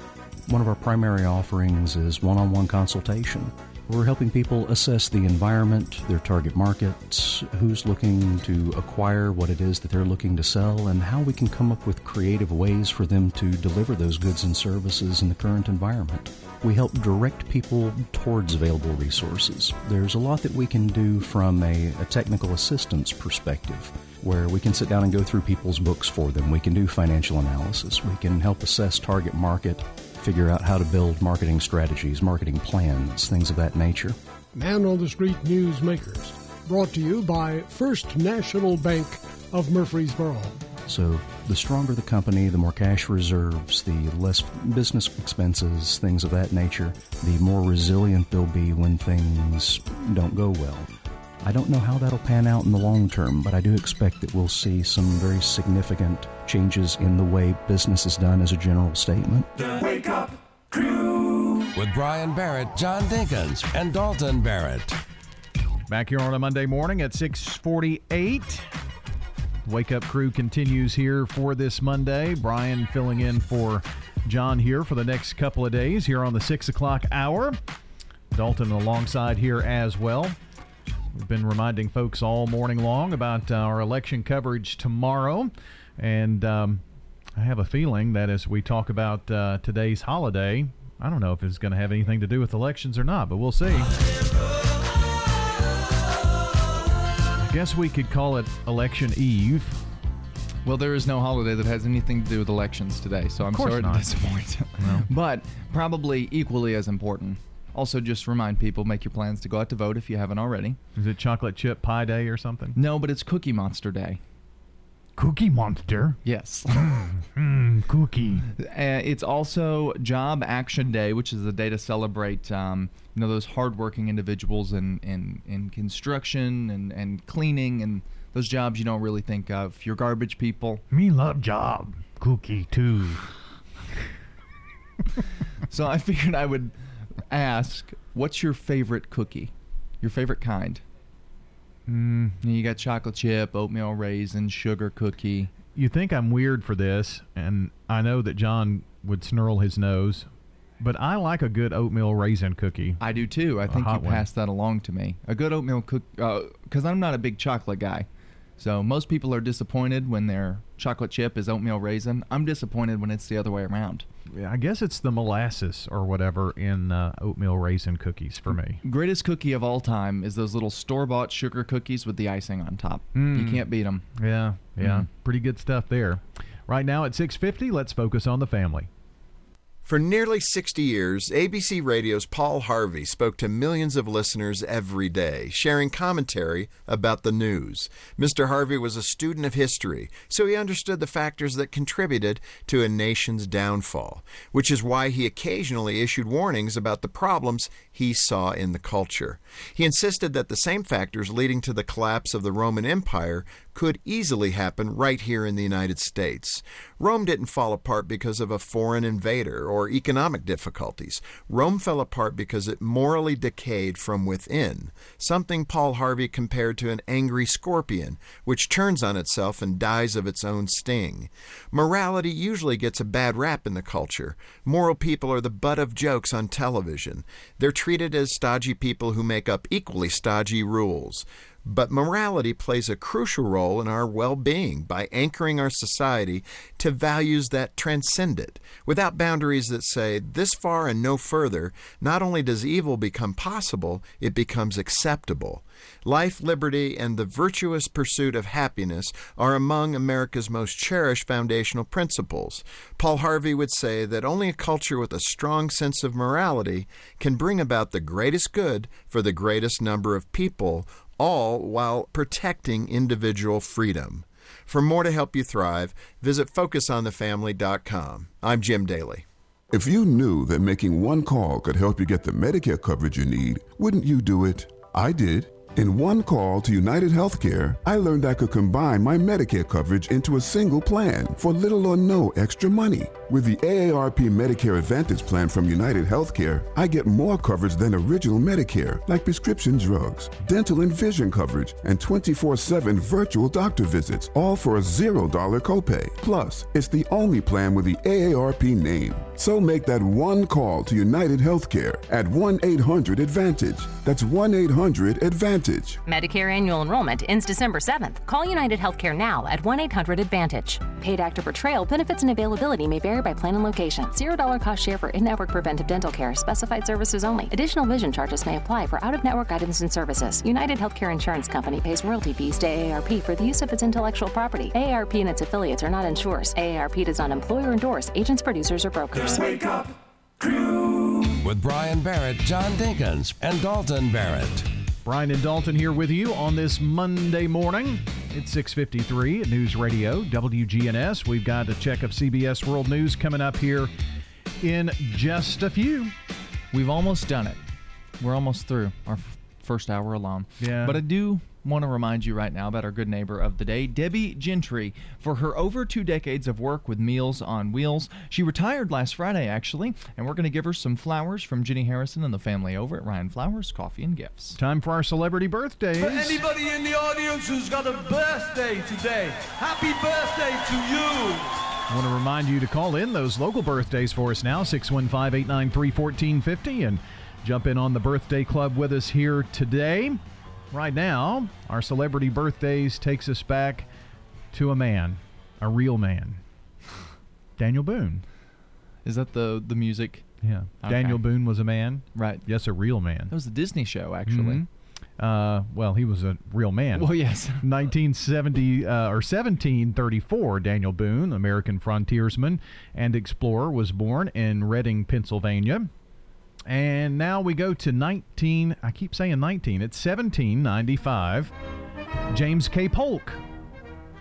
One of our primary offerings is one on one consultation. We're helping people assess the environment, their target markets, who's looking to acquire what it is that they're looking to sell, and how we can come up with creative ways for them to deliver those goods and services in the current environment. We help direct people towards available resources. There's a lot that we can do from a, a technical assistance perspective where we can sit down and go through people's books for them. We can do financial analysis. We can help assess target market, figure out how to build marketing strategies, marketing plans, things of that nature. Man on the Street Newsmakers, brought to you by First National Bank of Murfreesboro. So, the stronger the company, the more cash reserves, the less business expenses, things of that nature, the more resilient they'll be when things don't go well. I don't know how that'll pan out in the long term, but I do expect that we'll see some very significant changes in the way business is done as a general statement. The Wake Up Crew with Brian Barrett, John Dinkins, and Dalton Barrett. Back here on a Monday morning at 648. Wake Up Crew continues here for this Monday. Brian filling in for John here for the next couple of days here on the 6 o'clock hour. Dalton alongside here as well. We've been reminding folks all morning long about uh, our election coverage tomorrow. And um, I have a feeling that as we talk about uh, today's holiday, I don't know if it's going to have anything to do with elections or not, but we'll see. I guess we could call it Election Eve. Well, there is no holiday that has anything to do with elections today, so I'm sorry not. to disappoint. No. but probably equally as important. Also, just remind people make your plans to go out to vote if you haven't already. Is it chocolate chip pie day or something? No, but it's Cookie Monster Day. Cookie Monster? Yes. Mm, cookie. Uh, it's also Job Action Day, which is a day to celebrate, um, you know, those hardworking individuals in, in, in construction and, and cleaning and those jobs you don't really think of. Your garbage people. Me love job. Cookie too. So I figured I would ask, what's your favorite cookie? Your favorite kind? Mm, You got chocolate chip, oatmeal raisin, sugar cookie. you think I'm weird for this, and I know that John would snarl his nose, but I like a good oatmeal raisin cookie. I do too. I think you one. passed that along to me. A good oatmeal cook, because I'm not a big chocolate guy. So most people are disappointed when their chocolate chip is oatmeal raisin. I'm disappointed when it's the other way around. Yeah, I guess it's the molasses or whatever in uh, oatmeal raisin cookies for me. Greatest cookie of all time is those little store-bought sugar cookies with the icing on top. Mm. You can't beat them. Yeah, yeah, Mhm. pretty good stuff there. Right now at 6:50, let's focus on the family. For nearly 60 years, ABC Radio's Paul Harvey spoke to millions of listeners every day, sharing commentary about the news. Mr. Harvey was a student of history, so he understood the factors that contributed to a nation's downfall, which is why he occasionally issued warnings about the problems he saw in the culture. He insisted that the same factors leading to the collapse of the Roman Empire could easily happen right here in the United States. Rome didn't fall apart because of a foreign invader or economic difficulties. Rome fell apart because it morally decayed from within, something Paul Harvey compared to an angry scorpion, which turns on itself and dies of its own sting. Morality usually gets a bad rap in the culture. Moral people are the butt of jokes on television. They're treated as stodgy people who make up equally stodgy rules. But morality plays a crucial role in our well being by anchoring our society to values that transcend it. Without boundaries that say, this far and no further, not only does evil become possible, it becomes acceptable. Life, liberty, and the virtuous pursuit of happiness are among America's most cherished foundational principles. Paul Harvey would say that only a culture with a strong sense of morality can bring about the greatest good for the greatest number of people all while protecting individual freedom. For more to help you thrive, visit FocusOnTheFamily.com. I'm Jim Daly. If you knew that making one call could help you get the Medicare coverage you need, wouldn't you do it? I did. In one call to United Healthcare, I learned I could combine my Medicare coverage into a single plan for little or no extra money. With the AARP Medicare Advantage plan from United Healthcare, I get more coverage than original Medicare, like prescription drugs, dental and vision coverage, and 24 7 virtual doctor visits, all for a $0 copay. Plus, it's the only plan with the AARP name. So make that one call to United Healthcare at 1 800 Advantage. That's 1 800 Advantage. Medicare annual enrollment ends December 7th. Call United Healthcare now at 1 800 Advantage. Paid actor portrayal benefits and availability may vary by plan and location. $0 cost share for in network preventive dental care, specified services only. Additional vision charges may apply for out of network items and services. United Healthcare Insurance Company pays royalty fees to AARP for the use of its intellectual property. AARP and its affiliates are not insurers. AARP does not employ or endorse agents, producers, or brokers. Wake up, crew. With Brian Barrett, John Dinkins, and Dalton Barrett. Brian and Dalton here with you on this Monday morning. It's 6:53 at News Radio WGNS. We've got a check of CBS World News coming up here in just a few. We've almost done it. We're almost through our f- first hour alone. Yeah. But I do want to remind you right now about our good neighbor of the day, Debbie Gentry, for her over two decades of work with Meals on Wheels. She retired last Friday, actually, and we're going to give her some flowers from Jenny Harrison and the family over at Ryan Flowers Coffee and Gifts. Time for our celebrity birthdays. For anybody in the audience who's got a birthday today, happy birthday to you. I want to remind you to call in those local birthdays for us now, 615 893 1450, and jump in on the birthday club with us here today. Right now, our celebrity birthdays takes us back to a man, a real man. Daniel Boone. Is that the the music? Yeah. Okay. Daniel Boone was a man. Right. Yes, a real man. That was a Disney show, actually. Mhm. Uh, well, he was a real man. Well, yes. 1970 uh, or 1734, Daniel Boone, American frontiersman and explorer, was born in Reading, Pennsylvania. And now we go to 19. I keep saying 19. It's 1795. James K. Polk,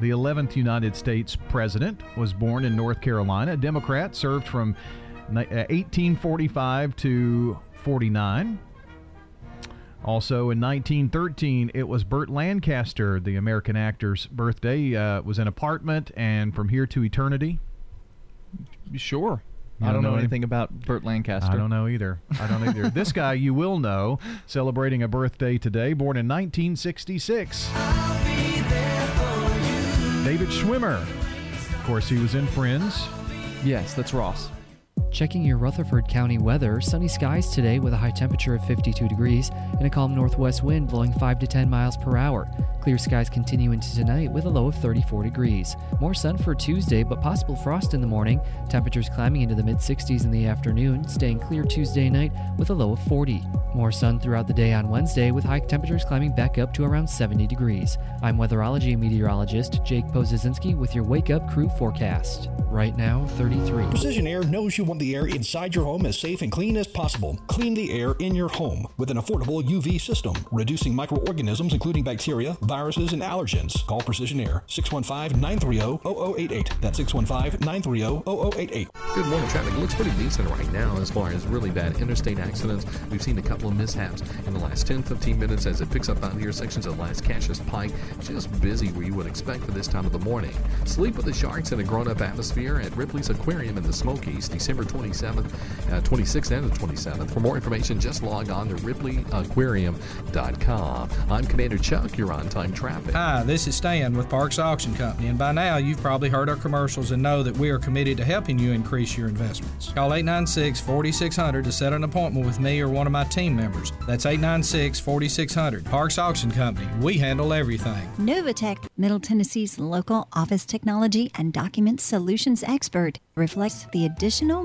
the 11th United States president, was born in North Carolina. A Democrat, served from uh, 1845 to 49. Also in 1913, it was Burt Lancaster, the American actor's birthday. Uh, was an apartment and From Here to Eternity. Sure. I don't know any- anything about Burt Lancaster. I don't know either. I don't either. this guy you will know, celebrating a birthday today, born in 1966. David Schwimmer. Of course, he was in Friends. Yes, that's Ross. Checking your Rutherford County weather, sunny skies today with a high temperature of 52 degrees and a calm northwest wind blowing 5 to 10 miles per hour. Clear skies continue into tonight with a low of 34 degrees. More sun for Tuesday, but possible frost in the morning. Temperatures climbing into the mid 60s in the afternoon, staying clear Tuesday night with a low of 40. More sun throughout the day on Wednesday with high temperatures climbing back up to around 70 degrees. I'm weatherology meteorologist Jake Pozesinski with your Wake Up Crew forecast. Right now, 33. Precision Air knows you want the air inside your home as safe and clean as possible. Clean the air in your home with an affordable UV system, reducing microorganisms including bacteria, viruses, and allergens. Call Precision Air 615 930 0088. That's 615 930 0088. Good morning. Traffic looks pretty decent right now as far as really bad interstate accidents. We've seen a couple of mishaps in the last 10 15 minutes as it picks up out here sections of Lascassas Pike. Just busy where you would expect for this time of the morning. Sleep with the Sharks in a grown up atmosphere at Ripley's Aquarium in the Smokies, December 27th, uh, 26th, and the 27th. For more information, just log on to ripleyaquarium.com. I'm Commander Chuck. You're on time traffic. Hi, this is Stan with Parks Auction Company, and by now you've probably heard our commercials and know that we are committed to helping you increase your investments. Call 896 4600 to set an appointment with me or one of my team members. That's 896 4600. Parks Auction Company. We handle everything. Novatech, Middle Tennessee's local office technology and document solutions expert, reflects the additional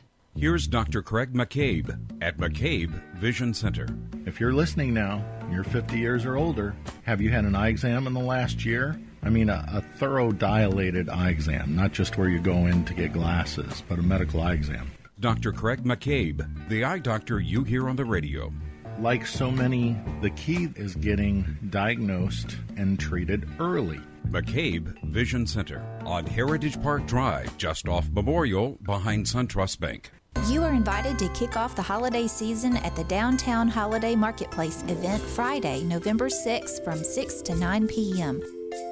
Here's Dr. Craig McCabe at McCabe Vision Center. If you're listening now, you're 50 years or older, have you had an eye exam in the last year? I mean, a, a, thorough dilated eye exam, not just where you go in to get glasses, but a medical eye exam. Dr. Craig McCabe, the eye doctor you hear on the radio. Like so many, the key is getting diagnosed and treated early. McCabe Vision Center on Heritage Park Drive, just off Memorial, behind SunTrust Bank. You are invited to kick off the holiday season at the Downtown Holiday Marketplace event Friday, November 6th from 6 to 9 p.m.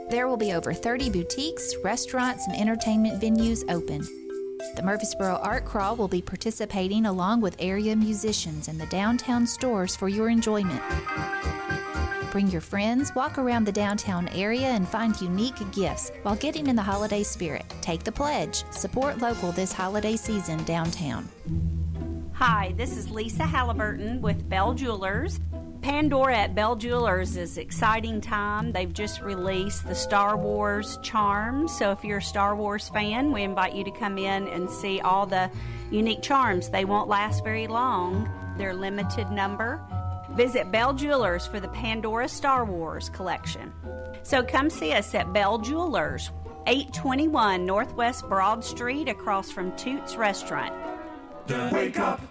There will be over 30 boutiques, restaurants, and entertainment venues open. The Murfreesboro Art Crawl will be participating along with area musicians in the downtown stores for your enjoyment. Bring your friends, walk around the downtown area, and find unique gifts while getting in the holiday spirit. Take the pledge. Support local this holiday season downtown. Hi, this is Lisa Halliburton with Bell Jewelers. Pandora at Bell Jewelers is exciting time. They've just released the Star Wars charms. So if you're a Star Wars fan, we invite you to come in and see all the unique charms. They won't last very long. They're limited number. Visit Bell Jewelers for the Pandora Star Wars collection. So come see us at Bell Jewelers, 821 Northwest Broad Street across from Toots Restaurant. The Wake Up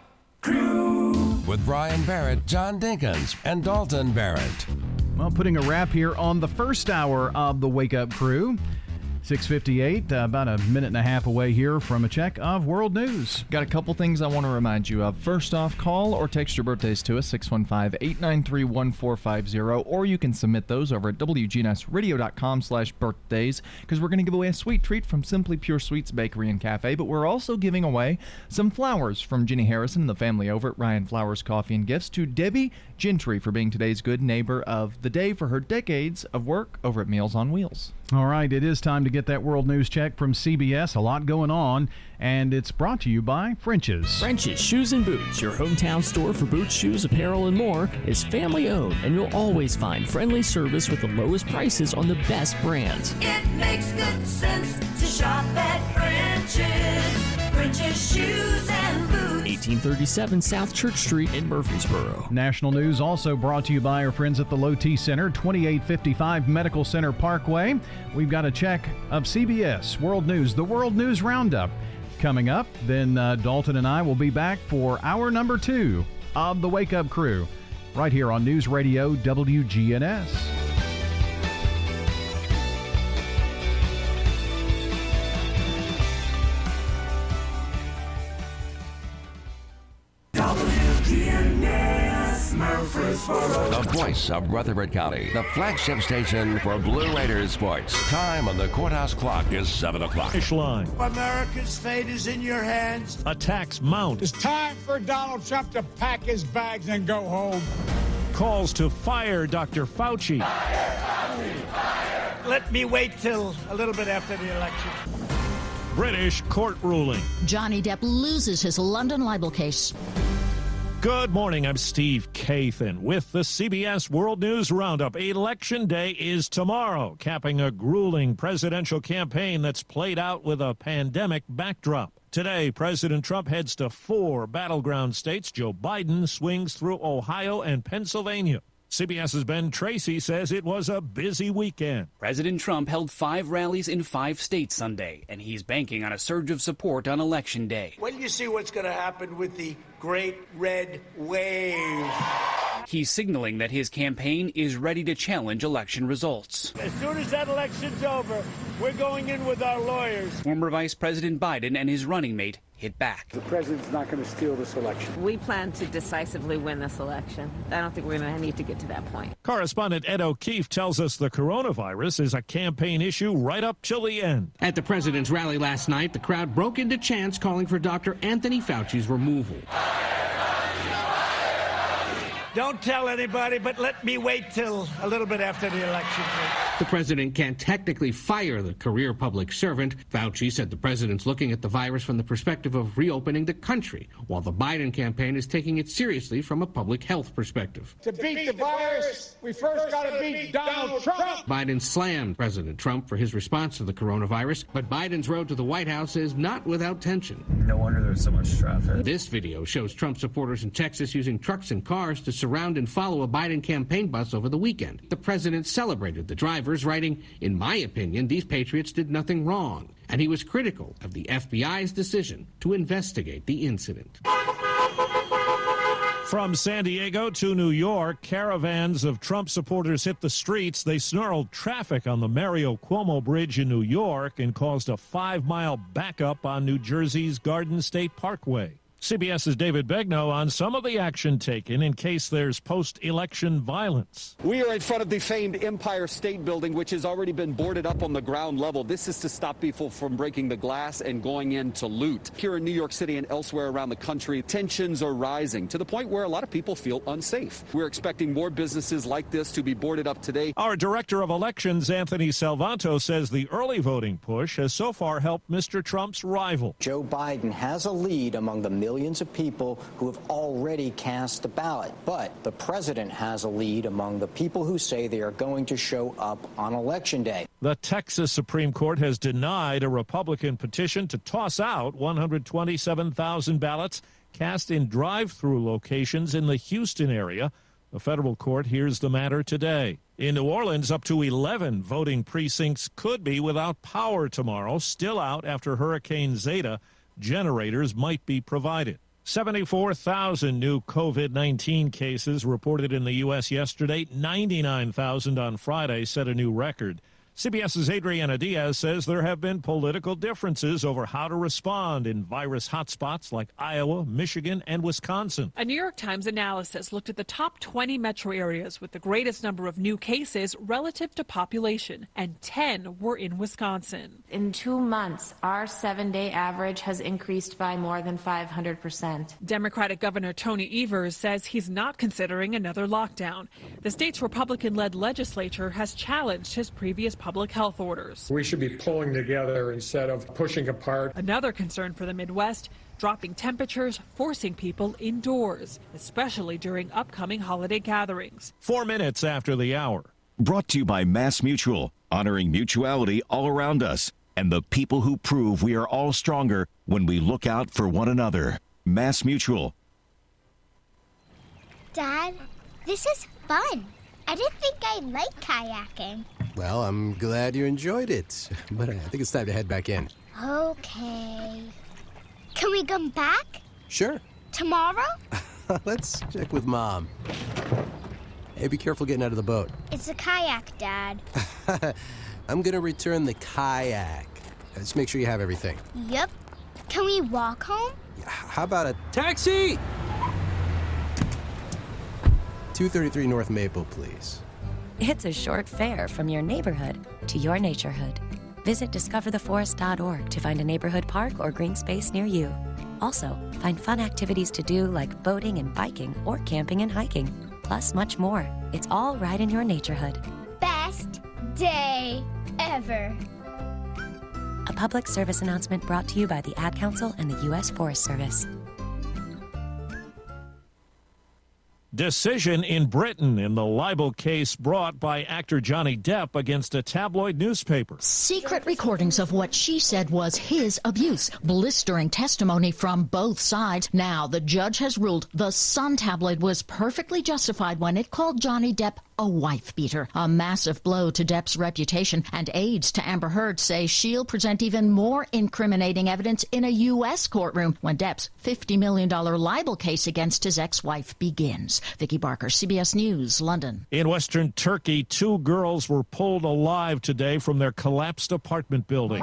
Crew with Brian Barrett, John Dinkins, and Dalton Barrett. Well, putting a wrap here on the first hour of the Wake Up Crew. 658, uh, about a minute and a half away here from a check of world news. Got a couple things I want to remind you of. First off, call or text your birthdays to us, 615 893 1450, or you can submit those over at WGNSradio.com slash birthdays, because we're going to give away a sweet treat from Simply Pure Sweets Bakery and Cafe, but we're also giving away some flowers from Jenny Harrison and the family over at Ryan Flowers Coffee and Gifts to Debbie Gentry for being today's good neighbor of the day for her decades of work over at Meals on Wheels. All right, it is time to get that world news check from CBS. A lot going on, and it's brought to you by French's. French's Shoes and Boots, your hometown store for boots, shoes, apparel, and more, is family owned, and you'll always find friendly service with the lowest prices on the best brands. It makes good sense to shop at French's. French's Shoes and Boots. 1837 South Church Street in Murfreesboro. National news also brought to you by our friends at the Low T Center, 2855 Medical Center Parkway. We've got a check of CBS World News, the World News Roundup coming up. Then uh, Dalton and I will be back for hour number two of the Wake Up Crew right here on News Radio WGNS. The voice of Rutherford County, the flagship station for Blue Raiders sports. Time on the courthouse clock is 7 o'clock. Finish line. America's fate is in your hands. Attacks mount. It's time for Donald Trump to pack his bags and go home. Calls to fire Dr. Fauci. Fire, Fauci, fire. Let me wait till a little bit after the election. British court ruling. Johnny Depp loses his London libel case. Good morning. I'm Steve Kathan with the CBS World News Roundup. Election Day is tomorrow, capping a grueling presidential campaign that's played out with a pandemic backdrop. Today, President Trump heads to four battleground states. Joe Biden swings through Ohio and Pennsylvania. CBS's Ben Tracy says it was a busy weekend. President Trump held five rallies in five states Sunday, and he's banking on a surge of support on Election Day. When you see what's going to happen with the great red wave. He's signaling that his campaign is ready to challenge election results. As soon as that election's over, we're going in with our lawyers. Former Vice President Biden and his running mate hit back. The president's not going to steal this election. We plan to decisively win this election. I don't think we're going to need to get to that point. Correspondent Ed O'Keefe tells us the coronavirus is a campaign issue right up till the end. At the president's rally last night, the crowd broke into chants calling for Dr. Anthony Fauci's removal. Don't tell anybody, but let me wait till a little bit after the election. The president can't technically fire the career public servant. Fauci said the president's looking at the virus from the perspective of reopening the country, while the Biden campaign is taking it seriously from a public health perspective. To beat the virus, we first got to beat Donald Trump. Biden slammed President Trump for his response to the coronavirus, but Biden's road to the White House is not without tension. No wonder there's so much traffic. This video shows Trump supporters in Texas using trucks and cars to surround and follow a Biden campaign bus over the weekend. The president celebrated the drivers, writing, In my opinion, these patriots did nothing wrong. And he was critical of the FBI's decision to investigate the incident. From San Diego to New York, caravans of Trump supporters hit the streets. They snarled traffic on the Mario Cuomo Bridge in New York and caused a five mile backup on New Jersey's Garden State Parkway. CBS's David Begnaud on some of the action taken in case there's post election violence. We are in front of the famed Empire State Building, which has already been boarded up on the ground level. This is to stop people from breaking the glass and going in to loot. Here in New York City and elsewhere around the country, tensions are rising to the point where a lot of people feel unsafe. We're expecting more businesses like this to be boarded up today. Our director of elections, Anthony Salvanto, says the early voting push has so far helped Mr. Trump's rival. Joe Biden has a lead among the millions of people who have already cast a ballot. But the president has a lead among the people who say they are going to show up on Election Day. The Texas Supreme Court has denied a Republican petition to toss out 127,000 ballots cast in drive through locations in the Houston area. The federal court hears the matter today. In New Orleans, up to 11 voting precincts could be without power tomorrow, still out after Hurricane Zeta generators might be provided. 74,000 new COVID 19 cases reported in the U.S. yesterday. 99,000 on Friday set a new record. CBS's Adriana Diaz says there have been political differences over how to respond in virus hotspots like Iowa, Michigan, and Wisconsin. A New York Times analysis looked at the top 20 metro areas with the greatest number of new cases relative to population, and 10 were in Wisconsin. In two months, our seven day average has increased by more than 500%. Democratic Governor Tony Evers says he's not considering another lockdown. The state's Republican led legislature has challenged his previous public health orders. We should be pulling together instead of pushing apart. Another concern for the Midwest dropping temperatures, forcing people indoors, especially during upcoming holiday gatherings. Four minutes after the hour. Brought to you by Mass Mutual, honoring mutuality all around us and the people who prove we are all stronger when we look out for one another. Mass Mutual. Dad, this is fun. I didn't think I'd like kayaking. Well, I'm glad you enjoyed it, but uh, I think it's time to head back in. Okay. Can we come back? Sure. Tomorrow? Let's check with Mom. Hey, be careful getting out of the boat. It's a kayak, Dad. I'm gonna return the kayak. Uh, Let's make sure you have everything. Yep. Can we walk home? How about a taxi? 233 North Maple, please. It's a short fare from your neighborhood to your naturehood. Visit discovertheforest.org to find a neighborhood park or green space near you. Also, find fun activities to do like boating and biking or camping and hiking, plus much more. It's all right in your naturehood. Best day ever. A public service announcement brought to you by the Ad Council and the U.S. Forest Service. Decision in Britain in the libel case brought by actor Johnny Depp against a tabloid newspaper. Secret recordings of what she said was his abuse. Blistering testimony from both sides. Now, the judge has ruled the Sun tabloid was perfectly justified when it called Johnny Depp a wife beater. A massive blow to Depp's reputation, and aides to Amber Heard say she'll present even more incriminating evidence in a U.S. courtroom when Depp's $50 million libel case against his ex wife begins. Vicki Barker, CBS News, London. In western Turkey, two girls were pulled alive today from their collapsed apartment building.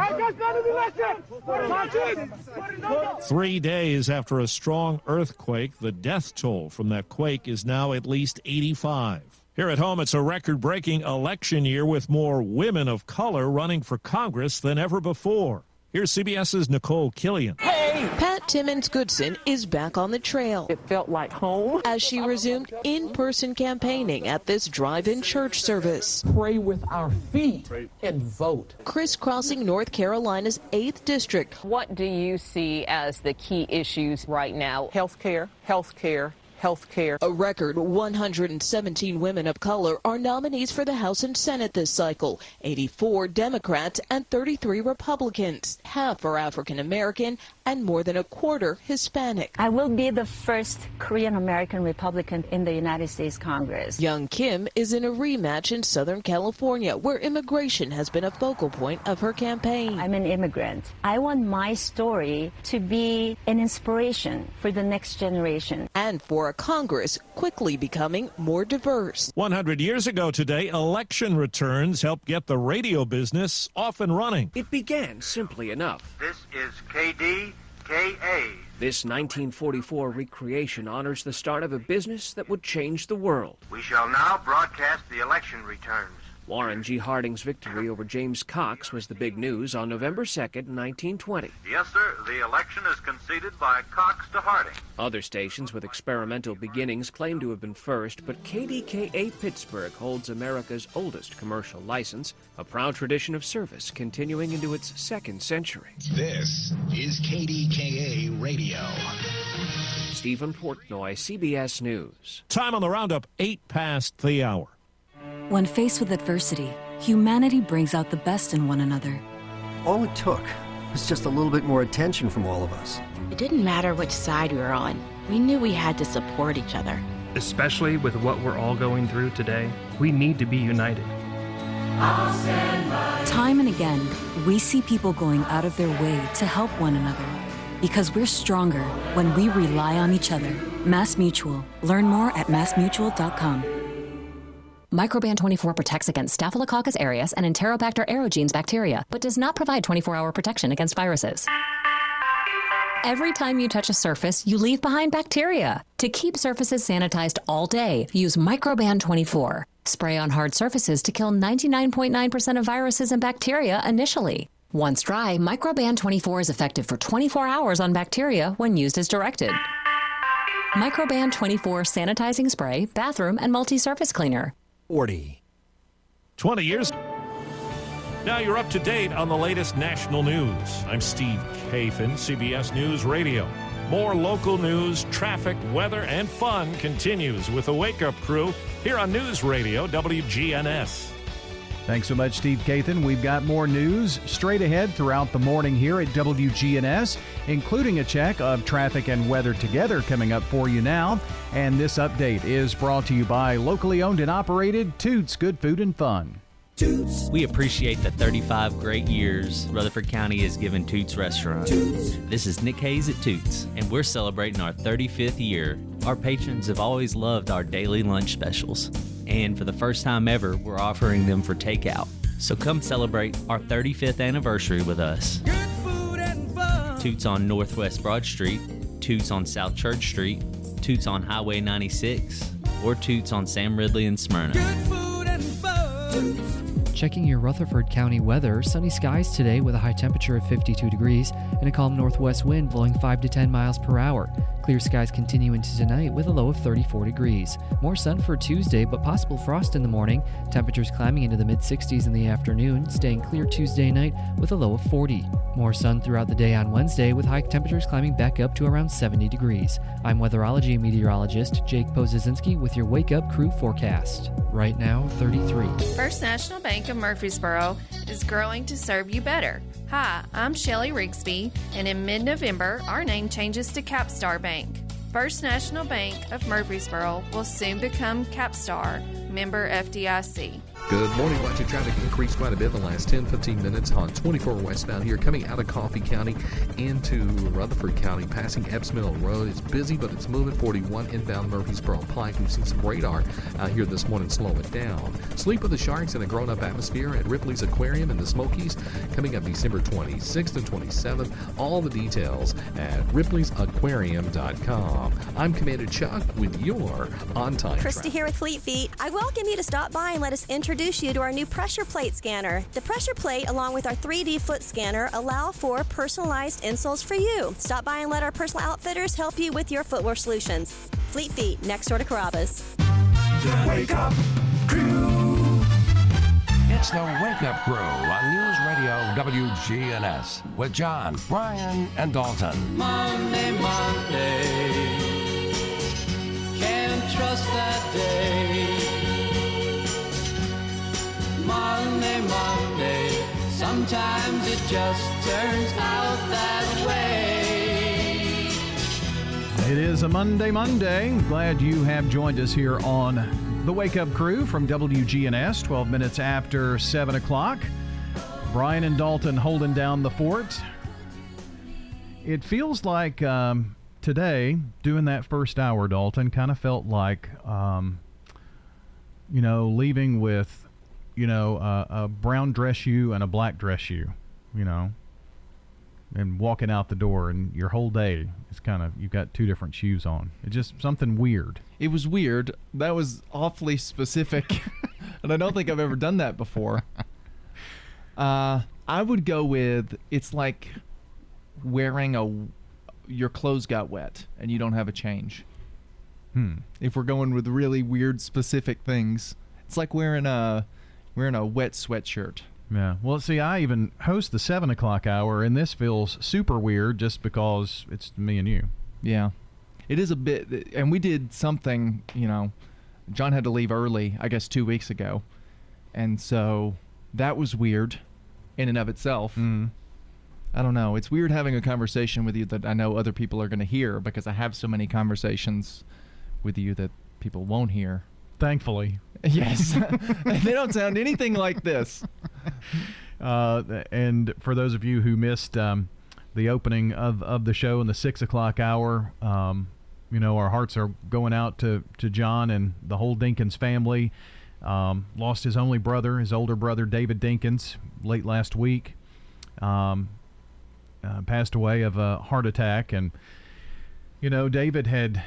Three days after a strong earthquake, the death toll from that quake is now at least 85. Here at home, it's a record breaking election year with more women of color running for Congress than ever before. Here's CBS's Nicole Killian. Hey! Pat Timmons Goodson is back on the trail. It felt like home. As she resumed in person campaigning at this drive in church service. Pray with our feet and vote. Crisscrossing North Carolina's 8th District. What do you see as the key issues right now? Health care, health care, health care. A record 117 women of color are nominees for the House and Senate this cycle 84 Democrats and 33 Republicans. Half are African American and more than a quarter Hispanic. I will be the first Korean American Republican in the United States Congress. Young Kim is in a rematch in Southern California where immigration has been a focal point of her campaign. I'm an immigrant. I want my story to be an inspiration for the next generation. And for a Congress quickly becoming more diverse. 100 years ago today, election returns helped get the radio business off and running. It began simply enough. This is KDKA. This 1944 recreation honors the start of a business that would change the world. We shall now broadcast the election returns. Warren G. Harding's victory over James Cox was the big news on November 2nd, 1920. Yes, sir. The election is conceded by Cox to Harding. Other stations with experimental beginnings claim to have been first, but KDKA Pittsburgh holds America's oldest commercial license, a proud tradition of service continuing into its second century. This is KDKA Radio. Stephen Portnoy, CBS News. Time on the roundup, 8 past the hour. When faced with adversity, humanity brings out the best in one another. All it took was just a little bit more attention from all of us. It didn't matter which side we were on, we knew we had to support each other. Especially with what we're all going through today, we need to be united. Time and again, we see people going out of their way to help one another. Because we're stronger when we rely on each other. Mass Mutual. Learn more at massmutual.com. Microban 24 protects against Staphylococcus aureus and Enterobacter aerogenes bacteria, but does not provide 24 hour protection against viruses. Every time you touch a surface, you leave behind bacteria. To keep surfaces sanitized all day, use Microban 24. Spray on hard surfaces to kill 99.9% of viruses and bacteria initially. Once dry, Microban 24 is effective for 24 hours on bacteria when used as directed. Microban 24 sanitizing spray, bathroom, and multi surface cleaner. 40. 20 years. Now you're up to date on the latest national news. I'm Steve Kathan, CBS News Radio. More local news, traffic, weather, and fun continues with the Wake Up Crew here on News Radio WGNS. Thanks so much, Steve Kathan. We've got more news straight ahead throughout the morning here at WGNS, including a check of traffic and weather together coming up for you now. And this update is brought to you by locally owned and operated Toots Good Food and Fun. Toots. We appreciate the 35 great years Rutherford County has given Toots Restaurant. Toots. This is Nick Hayes at Toots, and we're celebrating our 35th year. Our patrons have always loved our daily lunch specials, and for the first time ever, we're offering them for takeout. So come celebrate our 35th anniversary with us. Toots on Northwest Broad Street, Toots on South Church Street, Toots on Highway 96, or Toots on Sam Ridley and Smyrna. Checking your Rutherford County weather, sunny skies today with a high temperature of 52 degrees and a calm northwest wind blowing 5 to 10 miles per hour. Clear skies continue into tonight with a low of 34 degrees. More sun for Tuesday, but possible frost in the morning. Temperatures climbing into the mid 60s in the afternoon, staying clear Tuesday night with a low of 40. More sun throughout the day on Wednesday, with high temperatures climbing back up to around 70 degrees. I'm weatherology meteorologist Jake Pozesinski with your Wake Up Crew forecast. Right now, 33. First National Bank of Murfreesboro is growing to serve you better. Hi, I'm Shelly Rigsby, and in mid November, our name changes to Capstar Bank. First National Bank of Murfreesboro will soon become Capstar, member FDIC. Good morning. Watching traffic increase quite a bit in the last 10 15 minutes on 24 westbound here, coming out of Coffee County into Rutherford County, passing Epps Mill Road. It's busy, but it's moving 41 inbound Murfreesboro Pike. We've seen some radar out here this morning slow it down. Sleep with the Sharks in a grown up atmosphere at Ripley's Aquarium in the Smokies, coming up December 26th and 27th. All the details at ripleysaquarium.com. I'm Commander Chuck with your on time. Christy here with Fleet Feet. I welcome you to stop by and let us introduce you to our new pressure plate scanner. The pressure plate, along with our 3D foot scanner, allow for personalized insoles for you. Stop by and let our personal outfitters help you with your footwear solutions. Fleet Feet, next door to Carrabba's. The Wake Up Crew. It's the Wake Up Crew on News Radio WGNS with John, Brian, and Dalton. Monday, Monday. Can't trust that day. Monday, Monday. Sometimes it just turns out that way. It is a Monday, Monday. Glad you have joined us here on the Wake Up Crew from WGNS, 12 minutes after 7 o'clock. Brian and Dalton holding down the fort. It feels like um, today, doing that first hour, Dalton, kind of felt like, um, you know, leaving with, you know, uh, a brown dress shoe and a black dress shoe, you know, and walking out the door, and your whole day is kind of, you've got two different shoes on. It's just something weird. It was weird. That was awfully specific, and I don't think I've ever done that before. Uh, I would go with it's like wearing a your clothes got wet and you don't have a change. Hmm. If we're going with really weird specific things, it's like wearing a wearing a wet sweatshirt. Yeah. Well, see, I even host the seven o'clock hour, and this feels super weird just because it's me and you. Yeah. It is a bit, and we did something, you know, John had to leave early, I guess, two weeks ago. And so that was weird in and of itself. Mm. I don't know. It's weird having a conversation with you that I know other people are going to hear because I have so many conversations with you that people won't hear. Thankfully. Yes. they don't sound anything like this. Uh, and for those of you who missed um, the opening of, of the show in the six o'clock hour, um, you know, our hearts are going out to, to John and the whole Dinkins family. Um, lost his only brother, his older brother, David Dinkins, late last week. Um, uh, passed away of a heart attack. And, you know, David had,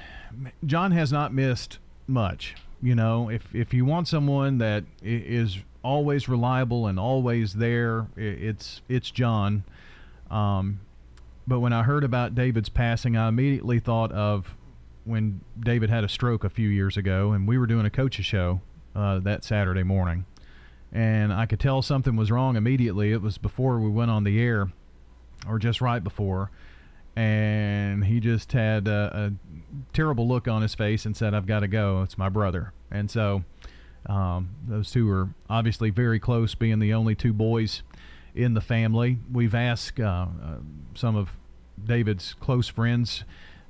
John has not missed much. You know, if, if you want someone that is always reliable and always there, it's, it's John. Um, but when I heard about David's passing, I immediately thought of when David had a stroke a few years ago, and we were doing a coach's show uh, that Saturday morning. And I could tell something was wrong immediately. It was before we went on the air, or just right before. And he just had a, a terrible look on his face and said, I've got to go. It's my brother. And so um, those two are obviously very close, being the only two boys in the family. We've asked uh, uh, some of David's close friends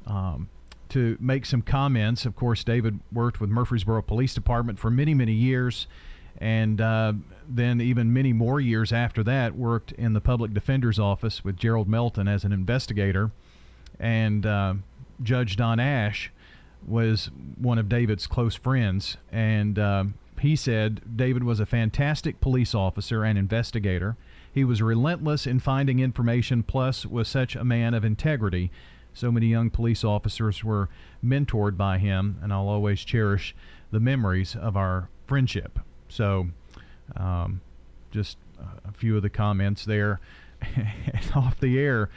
um, to make some comments. Of course, David worked with Murfreesboro Police Department for many, many years, and uh, then even many more years after that, worked in the public defender's office with Gerald Melton as an investigator. And uh, Judge Don Ash was one of David's close friends, and uh, he said David was a fantastic police officer and investigator. He was relentless in finding information, plus was such a man of integrity. So many young police officers were mentored by him, and I'll always cherish the memories of our friendship. So, um, just a few of the comments there. and off the air,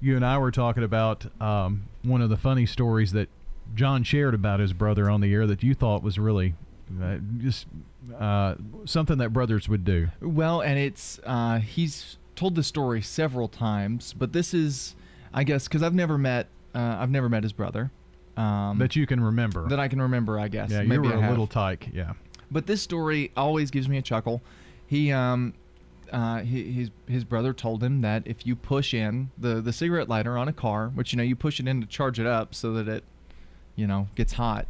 you and I were talking about um, one of the funny stories that John shared about his brother on the air that you thought was really uh, just uh, something that brothers would do. Well, and it's uh, he's told the story several times, but this is, I guess, because I've never met uh, I've never met his brother. Um, that you can remember. That I can remember, I guess. Yeah, Maybe you were I a have. little tyke. Yeah. But this story always gives me a chuckle. He um uh, he, his his brother told him that if you push in the the cigarette lighter on a car, which you know you push it in to charge it up so that it, you know, gets hot.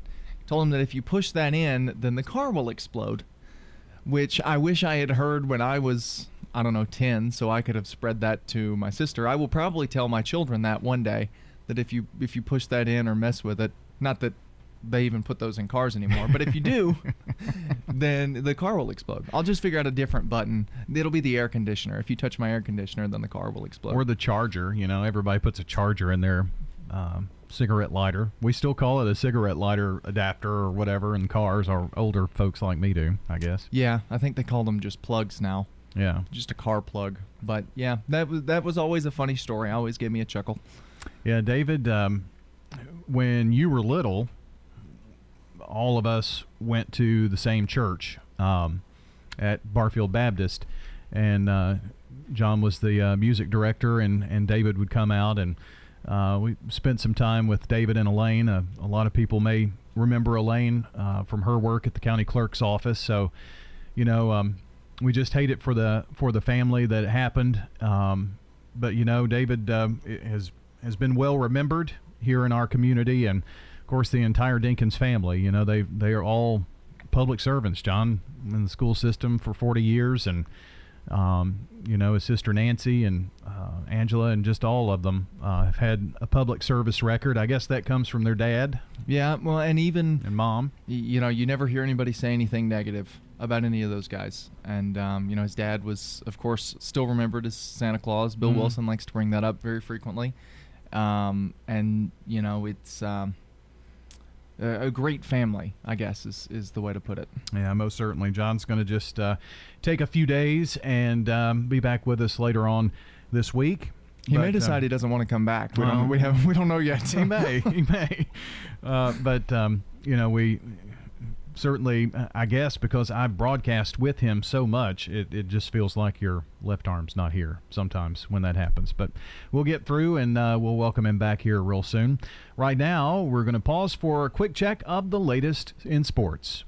Told him that if you push that in, then the car will explode. Which I wish I had heard when I was I don't know ten, so I could have spread that to my sister. I will probably tell my children that one day that if you if you push that in or mess with it, not that they even put those in cars anymore. But if you do, then the car will explode. I'll just figure out a different button. It'll be the air conditioner. If you touch my air conditioner, then the car will explode. Or the charger. You know, everybody puts a charger in their um, cigarette lighter. We still call it a cigarette lighter adapter or whatever in cars, or older folks like me do, I guess. yeah, I think they call them just plugs now. Yeah. Just a car plug. But yeah, that was that was always a funny story. Always gave me a chuckle. Yeah, David, um, when you were little, all of us went to the same church um, at Barfield Baptist, and uh, John was the uh, music director, and, and David would come out, and uh, we spent some time with David and Elaine. Uh, a lot of people may remember Elaine uh, from her work at the county clerk's office, so you know um, we just hate it for the for the family that it happened. Um, but you know, David um, has has been well remembered here in our community, and course the entire Dinkins family. You know, they they are all public servants. John in the school system for 40 years, and um, you know his sister Nancy and uh, Angela, and just all of them uh, have had a public service record. I guess that comes from their dad. Yeah, well, and even and mom. You know, you never hear anybody say anything negative about any of those guys. And um, you know, his dad was, of course, still remembered as Santa Claus. Bill Mhm. Wilson likes to bring that up very frequently. Um, and you know, it's um, a, a great family, I guess, is is the way to put it. Yeah, most certainly. John's going to just uh, take a few days and um, be back with us later on this week. He may decide um, he doesn't want to come back. We well, don't. We have. We don't know yet. he may. He may. Uh, but um, you know, we certainly, I guess, because I broadcast with him so much, it, it just feels like your left arm's not here sometimes when that happens. But we'll get through and uh, we'll welcome him back here real soon. Right now, we're going to pause for a quick check of the latest in sports.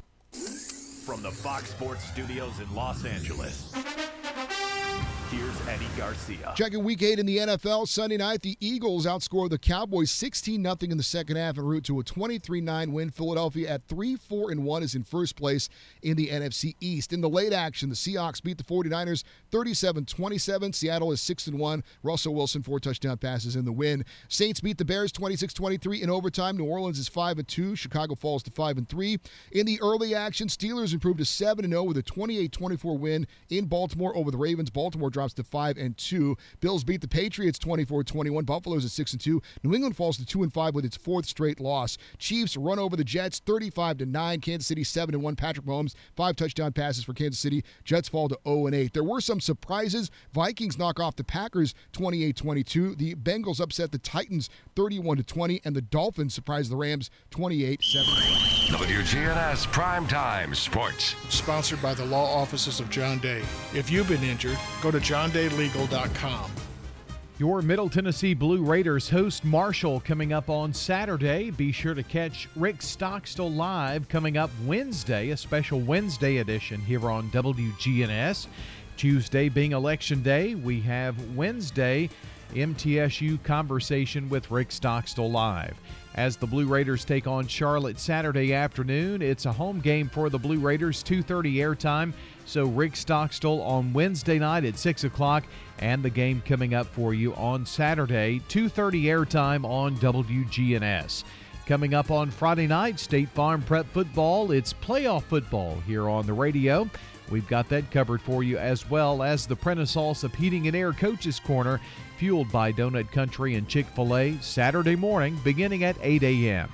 From the Fox Sports Studios in Los Angeles, here's Eddie Garcia. Checking week eight in the NFL. Sunday night, the Eagles outscored the Cowboys 16 0 in the second half en route to a 23 9 win. Philadelphia at 3 4 and 1 is in first place in the NFC East. In the late action, the Seahawks beat the 49ers 37 27. Seattle is 6 and 1. Russell Wilson, four touchdown passes in the win. Saints beat the Bears 26 23 in overtime. New Orleans is 5 and 2. Chicago falls to 5 and 3. In the early action, Steelers improved to 7 and 0 with a 28 24 win in Baltimore over the Ravens. Baltimore drops to 5 and 2. Bills beat the Patriots 24-21. Buffalo's at 6 and 2. New England falls to 2 and 5 with its fourth straight loss. Chiefs run over the Jets 35 to 9. Kansas City 7 and 1. Patrick Mahomes five touchdown passes for Kansas City. Jets fall to 0 and 8. There were some surprises. Vikings knock off the Packers 28-22. The Bengals upset the Titans 31 to 20 and the Dolphins surprise the Rams 28-7. WGNS Primetime Sports. Sponsored by the law offices of John Day. If you've been injured, go to johndaylegal.com. Your Middle Tennessee Blue Raiders host Marshall coming up on Saturday. Be sure to catch Rick Stockstill live coming up Wednesday, a special Wednesday edition here on WGNS. Tuesday being election day, we have Wednesday MTSU conversation with Rick Stockstill live. As the Blue Raiders take on Charlotte Saturday afternoon, it's a home game for the Blue Raiders, 2:30 airtime. So Rick Stockstill on Wednesday night at six o'clock, and the game coming up for you on Saturday, 2:30 airtime on WGNS. Coming up on Friday night, State Farm Prep Football. It's playoff football here on the radio. We've got that covered for you as well as the Prentice Heating and Air Coaches Corner, fueled by Donut Country and Chick fil A, Saturday morning beginning at 8 a.m.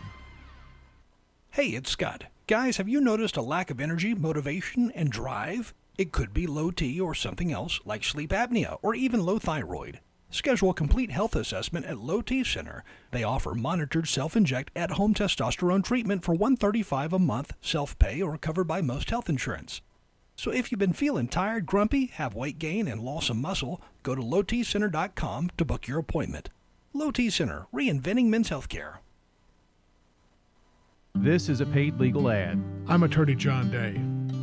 Hey, it's Scott. Guys, have you noticed a lack of energy, motivation, and drive? It could be low T or something else like sleep apnea or even low thyroid. Schedule a complete health assessment at Low T Center. They offer monitored self-inject at-home testosterone treatment for 135 a month, self-pay or covered by most health insurance. So if you've been feeling tired, grumpy, have weight gain and loss of muscle, go to lowtcenter.com to book your appointment. Low T Center, reinventing men's healthcare. This is a paid legal ad. I'm attorney John Day.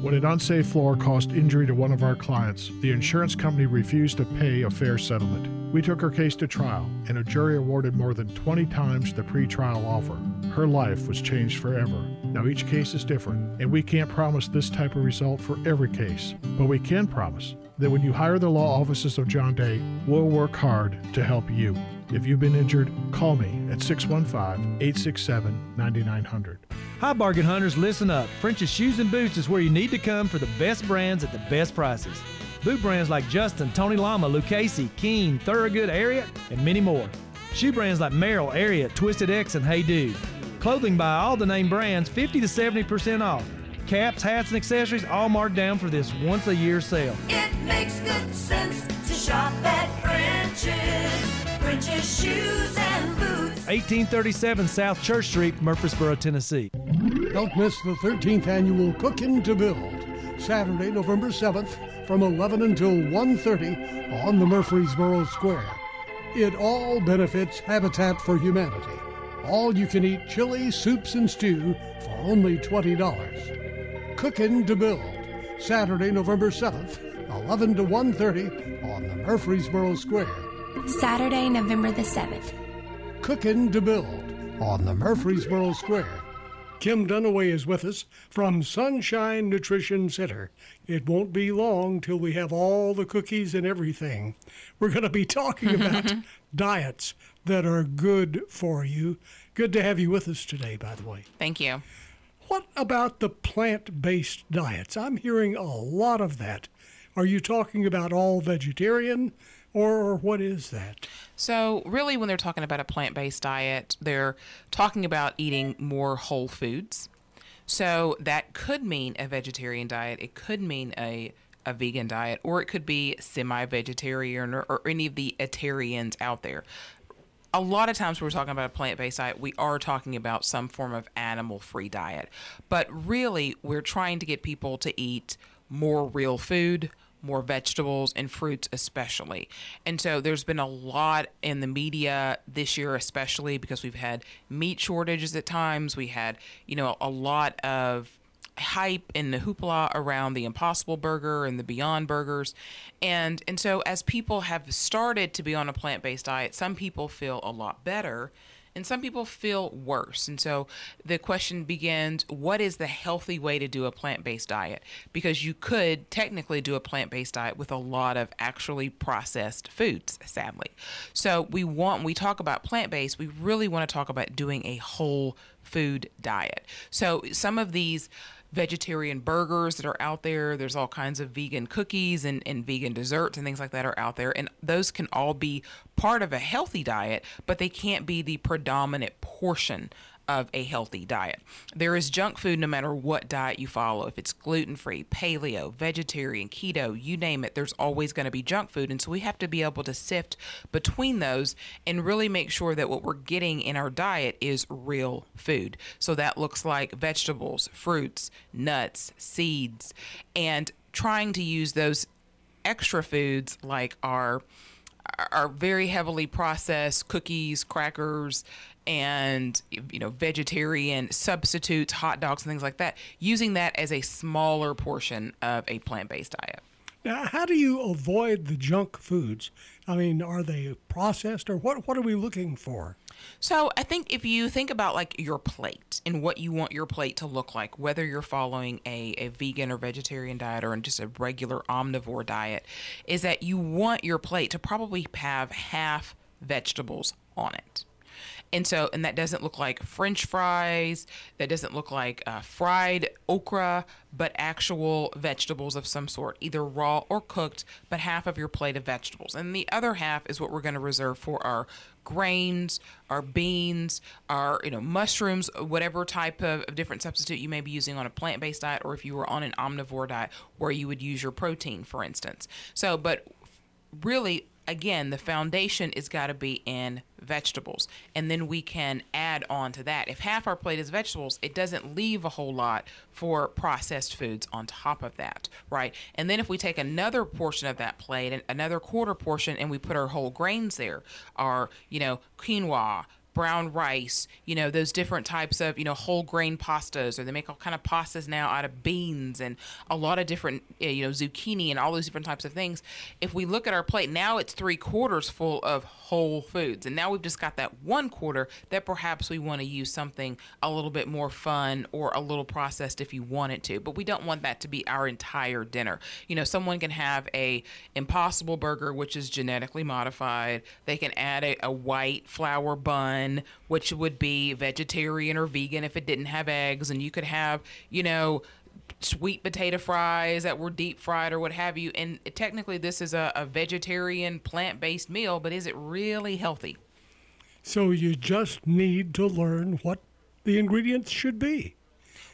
When an unsafe floor caused injury to one of our clients, the insurance company refused to pay a fair settlement. We took her case to trial, and a jury awarded more than 20 times the pretrial offer. Her life was changed forever. Now, each case is different, and we can't promise this type of result for every case, but we can promise that when you hire the law offices of John Day, we'll work hard to help you. If you've been injured, call me at 615 867 9900. Hi, bargain hunters, listen up. French's Shoes and Boots is where you need to come for the best brands at the best prices. Boot brands like Justin, Tony Lama, Lucchese, Keen, Thorogood, Ariat, and many more. Shoe brands like Merrell, Ariat, Twisted X, and Hey Dude. Clothing by all the name brands, 50 to 70% off. Caps, hats, and accessories all marked down for this once a year sale. It makes good sense to shop at French's. French's shoes and boots. 1837 South Church Street, Murfreesboro, Tennessee. Don't miss the 13th annual Cookin' to Build, Saturday, November 7th from 11 until 1:30 on the Murfreesboro Square. It all benefits Habitat for Humanity. All you can eat chili, soups, and stew for only $20. Cookin' to Build, Saturday, November 7th, 11 to 1:30 on the Murfreesboro Square. Saturday, November the 7th. Cookin' to Build on the Murfreesboro Square. Kim Dunaway is with us from Sunshine Nutrition Center. It won't be long till we have all the cookies and everything. We're going to be talking about diets that are good for you. Good to have you with us today, by the way. Thank you. What about the plant based diets? I'm hearing a lot of that. Are you talking about all vegetarian or what is that? So, really, when they're talking about a plant based diet, they're talking about eating more whole foods. So, that could mean a vegetarian diet, it could mean a a vegan diet, or it could be semi vegetarian or, or any of the etarians out there. A lot of times when we're talking about a plant based diet, we are talking about some form of animal free diet. But really, we're trying to get people to eat more real food, more vegetables and fruits especially. And so there's been a lot in the media this year especially because we've had meat shortages at times. We had, you know, a lot of hype and the hoopla around the impossible burger and the beyond burgers and and so as people have started to be on a plant-based diet some people feel a lot better and some people feel worse. And so the question begins what is the healthy way to do a plant based diet? Because you could technically do a plant based diet with a lot of actually processed foods, sadly. So we want, when we talk about plant based, we really want to talk about doing a whole food diet. So some of these vegetarian burgers that are out there. There's all kinds of vegan cookies and, and vegan desserts and things like that are out there. And those can all be part of a healthy diet, but they can't be the predominant portion of a healthy diet. There is junk food no matter what diet you follow. If it's gluten free, paleo, vegetarian, keto, you name it, there's always going to be junk food. And so we have to be able to sift between those and really make sure that what we're getting in our diet is real food. So that looks like vegetables, fruits, nuts, seeds, and trying to use those extra foods like our are very heavily processed cookies, crackers, and you know vegetarian substitutes, hot dogs, and things like that. Using that as a smaller portion of a plant-based diet. Now, how do you avoid the junk foods? I mean, are they processed or what? What are we looking for? So I think if you think about like your plate and what you want your plate to look like, whether you're following a, a vegan or vegetarian diet or just a regular omnivore diet, is that you want your plate to probably have half vegetables on it. And so, and that doesn't look like French fries, that doesn't look like uh, fried okra, but actual vegetables of some sort, either raw or cooked, but half of your plate of vegetables. And the other half is what we're going to reserve for our grains, our beans, our you know mushrooms, whatever type of, of different substitute you may be using on a plant-based diet, or if you were on an omnivore diet where you would use your protein, for instance. So, but really again, the foundation is got to be in vegetables. And then we can add on to that. If half our plate is vegetables, it doesn't leave a whole lot for processed foods on top of that, right? And then if we take another portion of that plate and another quarter portion and we put our whole grains there, our, you know, quinoa, brown rice, you know, those different types of, you know, whole grain pastas, or they make all kind of pastas now out of beans and a lot of different, eh, you know, zucchini and all those different types of things. If we look at our plate now, it's three quarters full of whole foods, and now we've just got that one quarter that perhaps we want to use something a little bit more fun or a little processed if you wanted to, but we don't want that to be our entire dinner. You know, someone can have a Impossible Burger, which is genetically modified. They can add a, a white flour bun, which would be vegetarian or vegan if it didn't have eggs, and you could have, you know, sweet potato fries that were deep fried or what have you. And technically, this is a, a vegetarian plant based meal, but is it really healthy? So you just need to learn what the ingredients should be.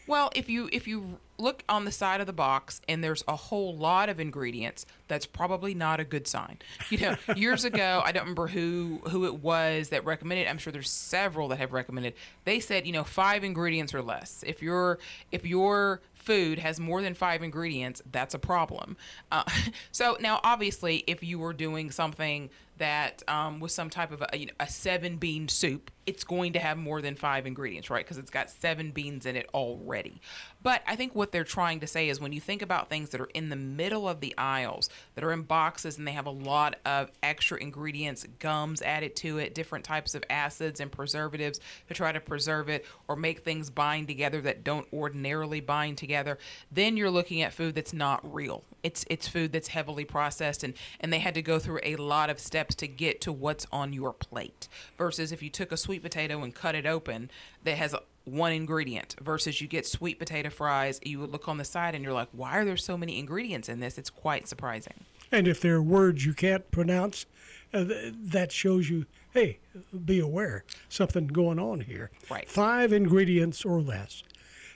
Well, if you if you look on the side of the box and there's a whole lot of ingredients, that's probably not a good sign. You know, years ago, I don't remember who who it was that recommended. I'm sure there's several that have recommended. They said, you know, five ingredients or less. If your if your food has more than five ingredients, that's a problem. Uh, so now, obviously, if you were doing something that um, was some type of a, you know, a seven bean soup, it's going to have more than five ingredients, right? Because it's got seven beans in it already. But I think what they're trying to say is when you think about things that are in the middle of the aisles, that are in boxes and they have a lot of extra ingredients, gums added to it, different types of acids and preservatives to try to preserve it or make things bind together that don't ordinarily bind together, then you're looking at food that's not real. It's it's food that's heavily processed and and they had to go through a lot of steps to get to what's on your plate. Versus if you took a sweet potato and cut it open, that has one ingredient versus you get sweet potato fries you look on the side and you're like why are there so many ingredients in this it's quite surprising And if there are words you can't pronounce, uh, th- that shows you, hey, be aware, something going on here. Right. Five ingredients or less.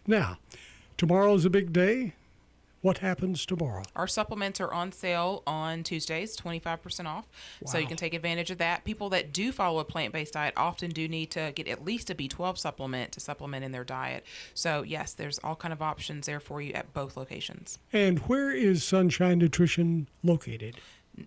Now, tomorrow's a big day. What happens tomorrow? Our supplements are on sale on Tuesdays, 25% off. So you can take advantage of that. People that do follow a plant based diet often do need to get at least a B12 supplement to supplement in their diet. So, yes, there's all kind of options there for you at both locations. And where is Sunshine Nutrition located?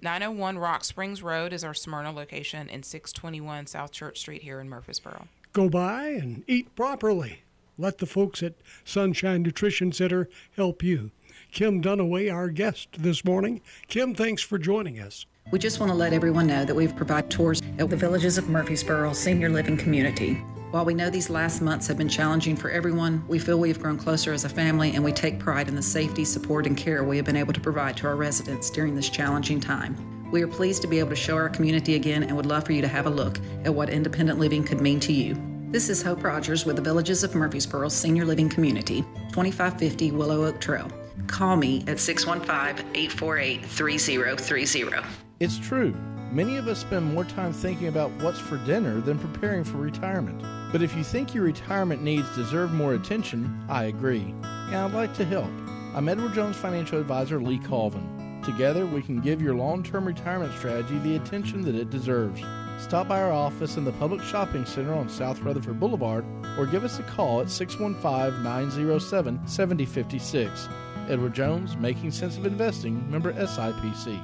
901 Rock Springs Road is our Smyrna location, and 621 South Church Street here in Murfreesboro. Go by and eat properly. Let the folks at Sunshine Nutrition Center help you. Kim Dunaway, our guest this morning. Kim, thanks for joining us. We just want to let everyone know that we've provided tours at the Villages of Murfreesboro Senior Living Community. While we know these last months have been challenging for everyone, we feel we have grown closer as a family and we take pride in the safety, support, and care we have been able to provide to our residents during this challenging time. We are pleased to be able to show our community again and would love for you to have a look at what independent living could mean to you. This is Hope Rogers with the Villages of Murfreesboro Senior Living Community, 2550 Willow Oak Trail. Call me at 615 848 3030. It's true. Many of us spend more time thinking about what's for dinner than preparing for retirement. But if you think your retirement needs deserve more attention, I agree. And I'd like to help. I'm Edward Jones financial advisor Lee Colvin. Together, we can give your long term retirement strategy the attention that it deserves. Stop by our office in the Public Shopping Center on South Rutherford Boulevard or give us a call at 615 907 7056. Edward Jones, Making Sense of Investing, member SIPC.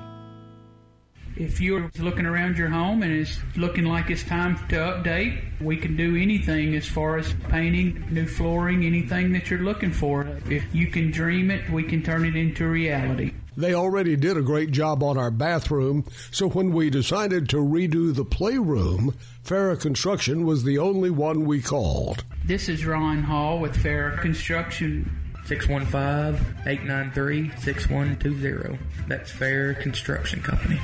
If you're looking around your home and it's looking like it's time to update, we can do anything as far as painting, new flooring, anything that you're looking for. If you can dream it, we can turn it into reality. They already did a great job on our bathroom, so when we decided to redo the playroom, Farrah Construction was the only one we called. This is Ron Hall with Farrah Construction. 615-893-6120. That's Fair Construction Company.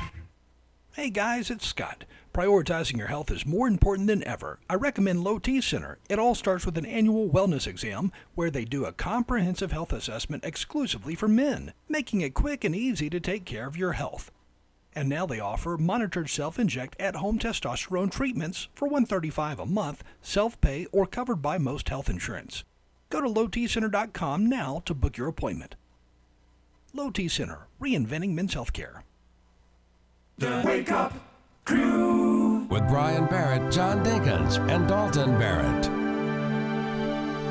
Hey guys, it's Scott. Prioritizing your health is more important than ever. I recommend Low T Center. It all starts with an annual wellness exam where they do a comprehensive health assessment exclusively for men, making it quick and easy to take care of your health. And now they offer monitored self-inject at-home testosterone treatments for 135 a month, self-pay or covered by most health insurance. Go to lowtcenter.com now to book your appointment. Low T Center, reinventing men's healthcare. The Wake Up Crew. With Brian Barrett, John Dinkins, and Dalton Barrett.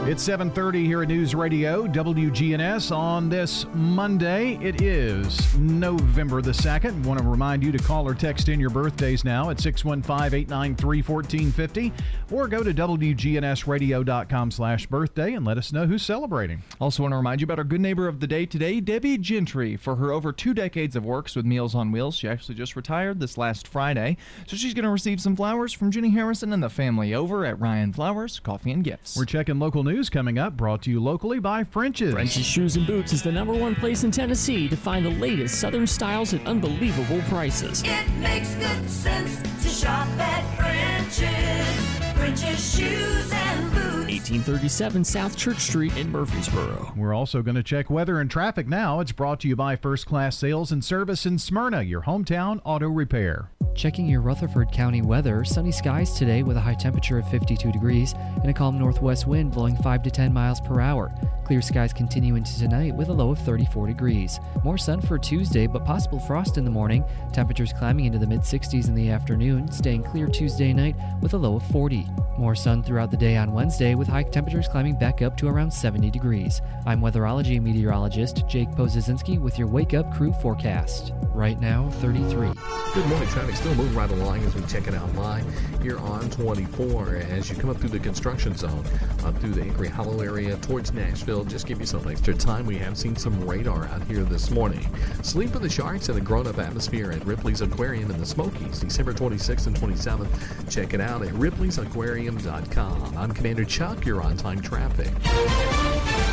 It's 7:30 here at News Radio WGNS on this Monday. It is November the 2nd. Want to remind you to call or text in your birthdays now at 615-893-1450 or go to wgnsradio.com/birthday and let us know who's celebrating. Also, want to remind you about our good neighbor of the day today, Debbie Gentry. For her over two decades of works with Meals on Wheels, she actually just retired this last Friday. So she's going to receive some flowers from Jenny Harrison and the family over at Ryan Flowers Coffee and Gifts. We're checking local news coming up, brought to you locally by French's. French's Shoes and Boots is the number one place in Tennessee to find the latest Southern styles at unbelievable prices. It makes good sense to shop at French's. French's Shoes and Boots. 1837 South Church Street in Murfreesboro. We're also going to check weather and traffic now. It's brought to you by First Class Sales and Service in Smyrna, your hometown auto repair. Checking your Rutherford County weather, sunny skies today with a high temperature of 52 degrees and a calm northwest wind blowing 5 to 10 miles per hour. Clear skies continue into tonight with a low of 34 degrees. More sun for Tuesday, but possible frost in the morning. Temperatures climbing into the mid 60s in the afternoon, staying clear Tuesday night with a low of 40. More sun throughout the day on Wednesday with high temperatures climbing back up to around 70 degrees. I'm weatherology meteorologist Jake Pozesinski with your Wake Up Crew forecast. Right now, 33. Good morning. Traffic still moving right along as we check it out live here on 24. As you come up through the construction zone, up through the Hickory Hollow area towards Nashville, just give you some extra time. We have seen some radar out here this morning. Sleep with the Sharks in a grown up atmosphere at Ripley's Aquarium in the Smokies, December 26th and 27th. Check it out at ripleysAquarium.com. I'm Commander Chuck. You're on time traffic.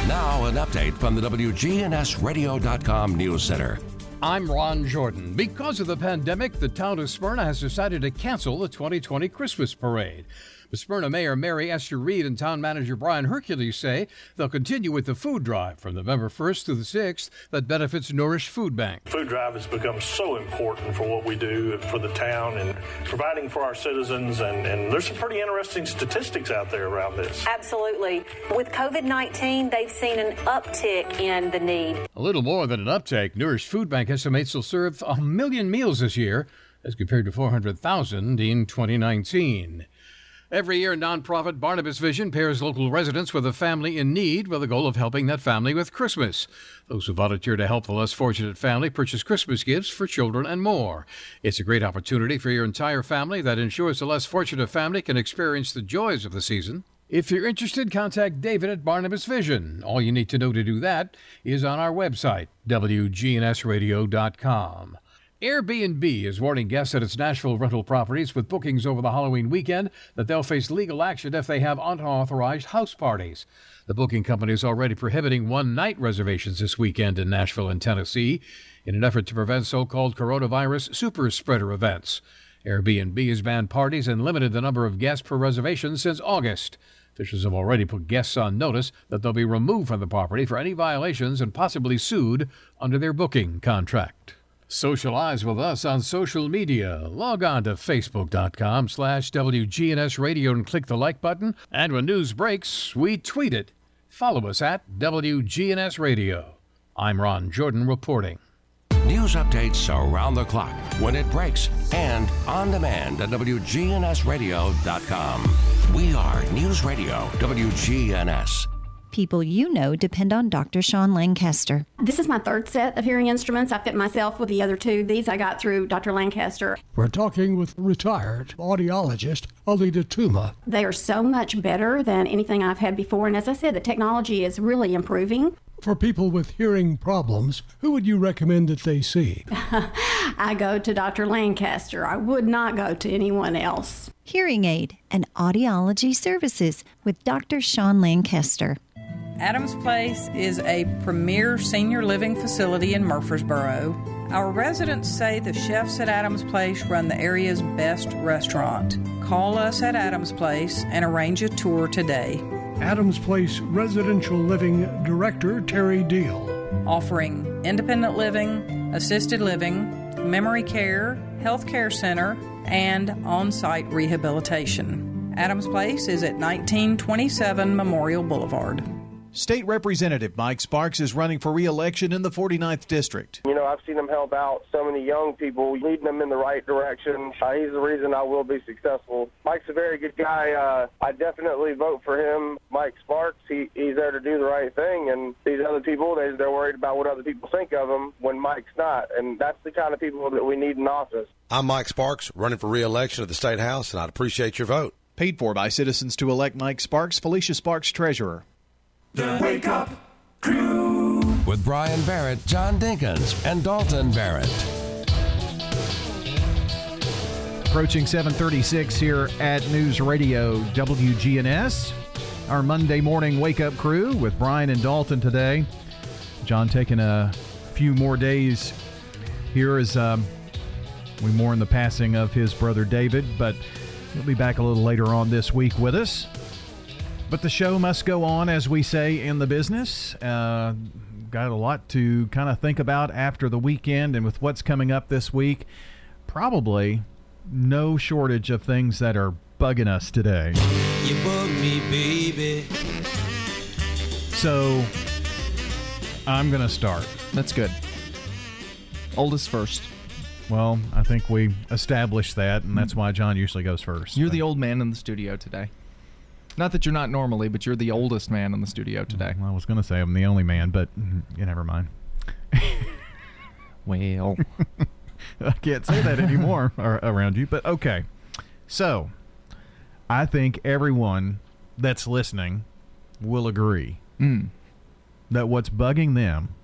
Now, an update from the WGNSradio.com News Center. I'm Ron Jordan. Because of the pandemic, the town of Smyrna has decided to cancel the 2020 Christmas parade. But Smyrna Mayor Mary Esther Reed and Town Manager Brian Hercules say they'll continue with the food drive from November 1st to the 6th that benefits Nourish Food Bank. Food drive has become so important for what we do for the town and providing for our citizens. And, and there's some pretty interesting statistics out there around this. Absolutely. With COVID 19, they've seen an uptick in the need. A little more than an uptake, Nourish Food Bank estimates will serve a million meals this year as compared to 400,000 in 2019. Every year, nonprofit Barnabas Vision pairs local residents with a family in need with the goal of helping that family with Christmas. Those who volunteer to help the less fortunate family purchase Christmas gifts for children and more. It's a great opportunity for your entire family that ensures the less fortunate family can experience the joys of the season. If you're interested, contact David at Barnabas Vision. All you need to know to do that is on our website, WGNSradio.com. Airbnb is warning guests at its Nashville rental properties with bookings over the Halloween weekend that they'll face legal action if they have unauthorized house parties. The booking company is already prohibiting one night reservations this weekend in Nashville and Tennessee in an effort to prevent so called coronavirus super spreader events. Airbnb has banned parties and limited the number of guests per reservation since August. Officials have already put guests on notice that they'll be removed from the property for any violations and possibly sued under their booking contract. Socialize with us on social media. Log on to facebook.com slash WGNS Radio and click the like button. And when news breaks, we tweet it. Follow us at WGNS Radio. I'm Ron Jordan reporting. News updates around the clock, when it breaks, and on demand at WGNSradio.com. We are News Radio WGNS. People you know depend on Dr. Sean Lancaster. This is my third set of hearing instruments. I fit myself with the other two. These I got through Dr. Lancaster. We're talking with retired audiologist Alita Tuma. They are so much better than anything I've had before. And as I said, the technology is really improving. For people with hearing problems, who would you recommend that they see? I go to Dr. Lancaster. I would not go to anyone else. Hearing Aid and Audiology Services with Dr. Sean Lancaster. Adams Place is a premier senior living facility in Murfreesboro. Our residents say the chefs at Adams Place run the area's best restaurant. Call us at Adams Place and arrange a tour today. Adams Place Residential Living Director Terry Deal. Offering independent living, assisted living, memory care, health care center, and on site rehabilitation. Adams Place is at 1927 Memorial Boulevard. State Representative Mike Sparks is running for re-election in the 49th District. You know, I've seen him help out so many young people, leading them in the right direction. Uh, he's the reason I will be successful. Mike's a very good guy. Uh, I definitely vote for him. Mike Sparks, he, he's there to do the right thing, and these other people, they, they're worried about what other people think of him when Mike's not, and that's the kind of people that we need in office. I'm Mike Sparks, running for re-election at the State House, and I'd appreciate your vote. Paid for by citizens to elect Mike Sparks, Felicia Sparks, treasurer. The Wake Up Crew. With Brian Barrett, John Dinkins, and Dalton Barrett. Approaching 736 here at News Radio WGNS. Our Monday morning wake up crew with Brian and Dalton today. John taking a few more days here as um, we mourn the passing of his brother David, but he'll be back a little later on this week with us. But the show must go on, as we say in the business. Uh, got a lot to kind of think about after the weekend and with what's coming up this week. Probably no shortage of things that are bugging us today. You bug me, baby. So I'm going to start. That's good. Oldest first. Well, I think we established that, and that's why John usually goes first. You're the old man in the studio today. Not that you're not normally, but you're the oldest man in the studio today. Well, I was going to say I'm the only man, but mm, you never mind. well, I can't say that anymore around you, but okay. So, I think everyone that's listening will agree Mm. that what's bugging them,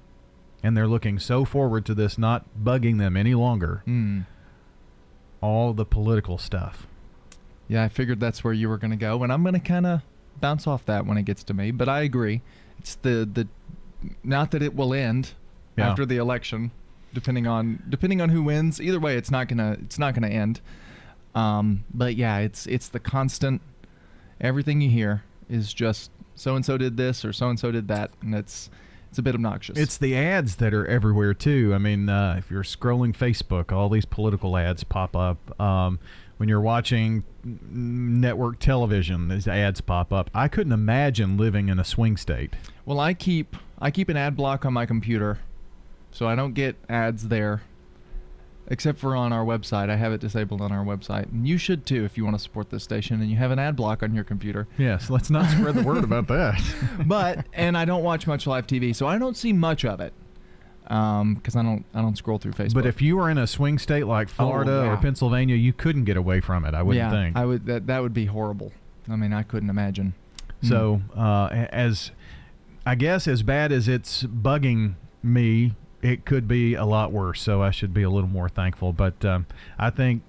and they're looking so forward to this not bugging them any longer, Mm. all the political stuff. Yeah, I figured that's where you were going to go, and I'm going to kind of bounce off that when it gets to me. But I agree. It's the the not that it will end Yeah. after the election, depending on depending on who wins. Either way, it's not gonna it's not gonna end. Um, but yeah, it's it's the constant. Everything you hear is just so and so did this or so and so did that, and it's it's a bit obnoxious. It's the ads that are everywhere too. I mean, uh, if you're scrolling Facebook, all these political ads pop up. Um, when you're watching network television, these ads pop up. I couldn't imagine living in a swing state. Well, I keep I keep an ad block on my computer, so I don't get ads there. Except for on our website, I have it disabled on our website, and you should too if you want to support this station and you have an ad block on your computer. Yes, let's not spread the word about that. but and I don't watch much live TV, so I don't see much of it because I don't I don't scroll through Facebook. But if you were in a swing state like Florida Oh, yeah. or Pennsylvania, you couldn't get away from it. I wouldn't yeah, think. I would that that would be horrible. I mean, I couldn't imagine. So, uh, as I guess as bad as it's bugging me, it could be a lot worse. So I should be a little more thankful. But um, I think,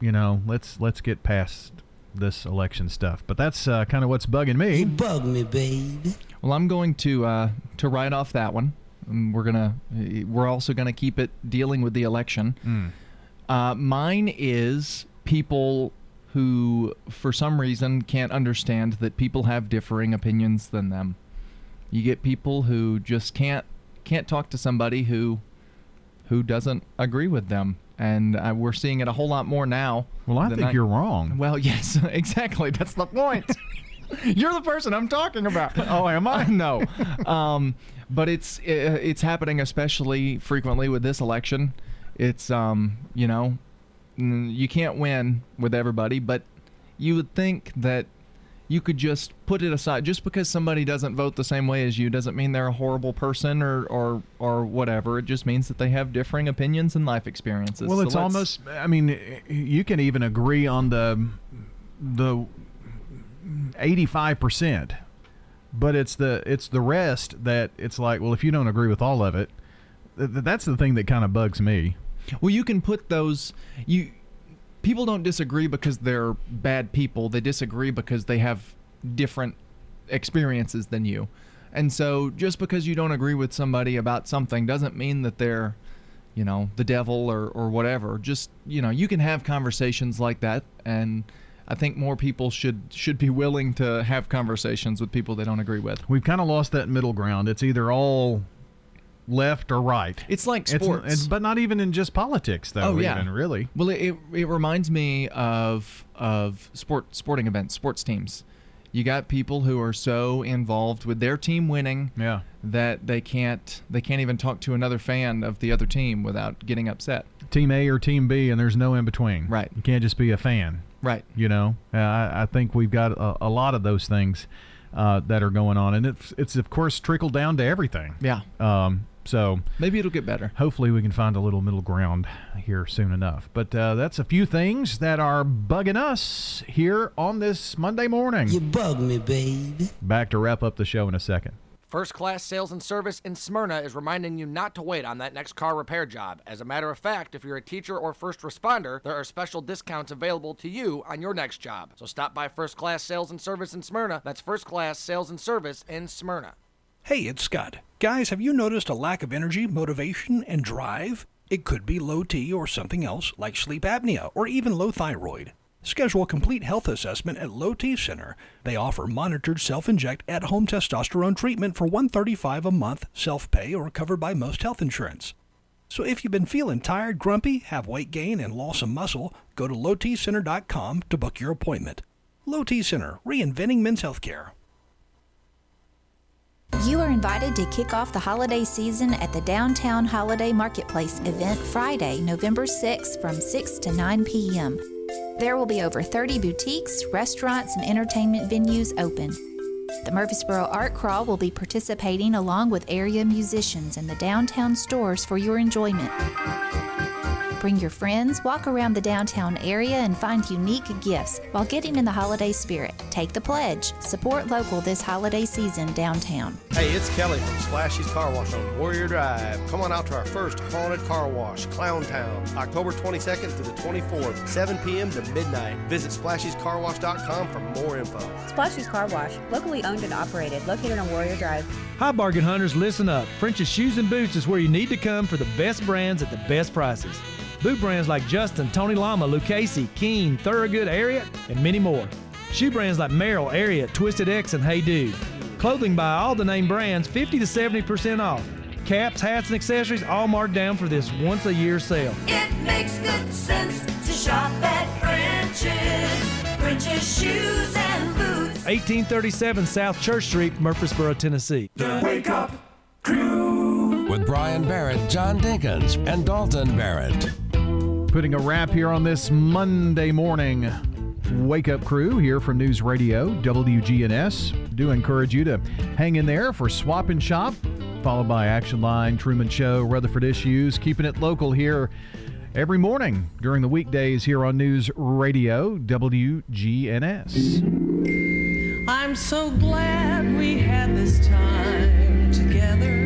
you know, let's let's get past this election stuff. But that's uh, kind of what's bugging me. You Bug me, baby. Well, I'm going to uh, to write off that one. Um, we're gonna we're also gonna keep it dealing with the election. Mm. Uh, mine is people who, for some reason, can't understand that people have differing opinions than them. You get people who just can't can't talk to somebody who who doesn't agree with them, and uh, we're seeing it a whole lot more now. Well, I think you're wrong. Well, yes, exactly. That's the point. You're the person I'm talking about. Oh, am I? no. Um, but it's i it's happening especially frequently with this election. It's um, you know, you can't win with everybody, but you would think that you could just put it aside. Just because somebody doesn't vote the same way as you doesn't mean they're a horrible person or or or whatever. It just means that they have differing opinions and life experiences. Well, So it's almost. I mean, you can even agree on the the eighty-five percent, but it's the it's the rest that it's like. Well, if you don't agree with all of it, th- that's the thing that kind of bugs me. Well, you can put those you people don't disagree because they're bad people. They disagree because they have different experiences than you. And so just because you don't agree with somebody about something doesn't mean that they're, you know, the devil or or whatever. Just, you know, you can have conversations like that and I think more people should should be willing to have conversations with people they don't agree with. We've kind of lost that middle ground. It's either all left or right. It's like It's- sports. it's- but not even in just politics, though. Oh yeah, even, really. Well, it, it, it reminds me of of sport sporting events, sports teams. You got people who are so involved with their team winning yeah. that they can't they can't even talk to another fan of the other team without getting upset. Team A or Team B, and there's no in between. Right. You can't just be a fan. Right. You know, uh, I, I think we've got a, a lot of those things uh, that are going on, and it's it's of course trickled down to everything. Yeah. Um. So maybe it'll get better. Hopefully, we can find a little middle ground here soon enough. But uh, that's a few things that are bugging us here on this Monday morning. You bug me, baby. Back to wrap up the show in a second. First Class Sales and Service in Smyrna is reminding you not to wait on that next car repair job. As a matter of fact, if you're a teacher or first responder, there are special discounts available to you on your next job. So stop by First Class Sales and Service in Smyrna. That's First Class Sales and Service in Smyrna. Hey, it's Scott. Guys, have you noticed a lack of energy, motivation, and drive? It could be low T or something else like sleep apnea or even low thyroid. Schedule a complete health assessment at Low T Center. They offer monitored self-inject at-home testosterone treatment for 135 a month, self-pay or covered by most health insurance. So if you've been feeling tired, grumpy, have weight gain, and lost some muscle, go to lowtcenter.com to book your appointment. Low T Center, reinventing men's healthcare. You are invited to kick off the holiday season at the Downtown Holiday Marketplace event Friday, November 6th from 6 to 9 p.m. There will be over 30 boutiques, restaurants, and entertainment venues open. The Murfreesboro Art Crawl will be participating along with area musicians in the downtown stores for your enjoyment. Bring your friends, walk around the downtown area, and find unique gifts while getting in the holiday spirit. Take the pledge. Support local this holiday season downtown. Hey, it's Kelly from Splashy's Car Wash on Warrior Drive. Come on out to our first haunted car wash, Clown Town, October 22nd through the 24th, 7 p.m. to midnight. Visit Splashy'sCarWash.com for more info. Splashy's Car Wash, locally owned and operated, located on Warrior Drive. Hi, bargain hunters, listen up. French's Shoes and Boots is where you need to come for the best brands at the best prices. Boot brands like Justin, Tony Lama, Lucchese, Keen, Thorogood, Ariat, and many more. Shoe brands like Merrell, Ariat, Twisted X, and Hey Dude. Clothing by all the name brands, 50 to 70% off. Caps, hats, and accessories all marked down for this once a year sale. It makes good sense to shop at French's. French's Shoes and Boots. 1837 South Church Street, Murfreesboro, Tennessee. The Wake Up Crew. With Brian Barrett, John Dinkins, and Dalton Barrett. Putting a wrap here on this Monday morning wake up crew here from News Radio WGNS. Do encourage you to hang in there for Swap and Shop, followed by Action Line, Truman Show, Rutherford Issues, keeping it local here every morning during the weekdays here on News Radio WGNS. I'm so glad we had this time together.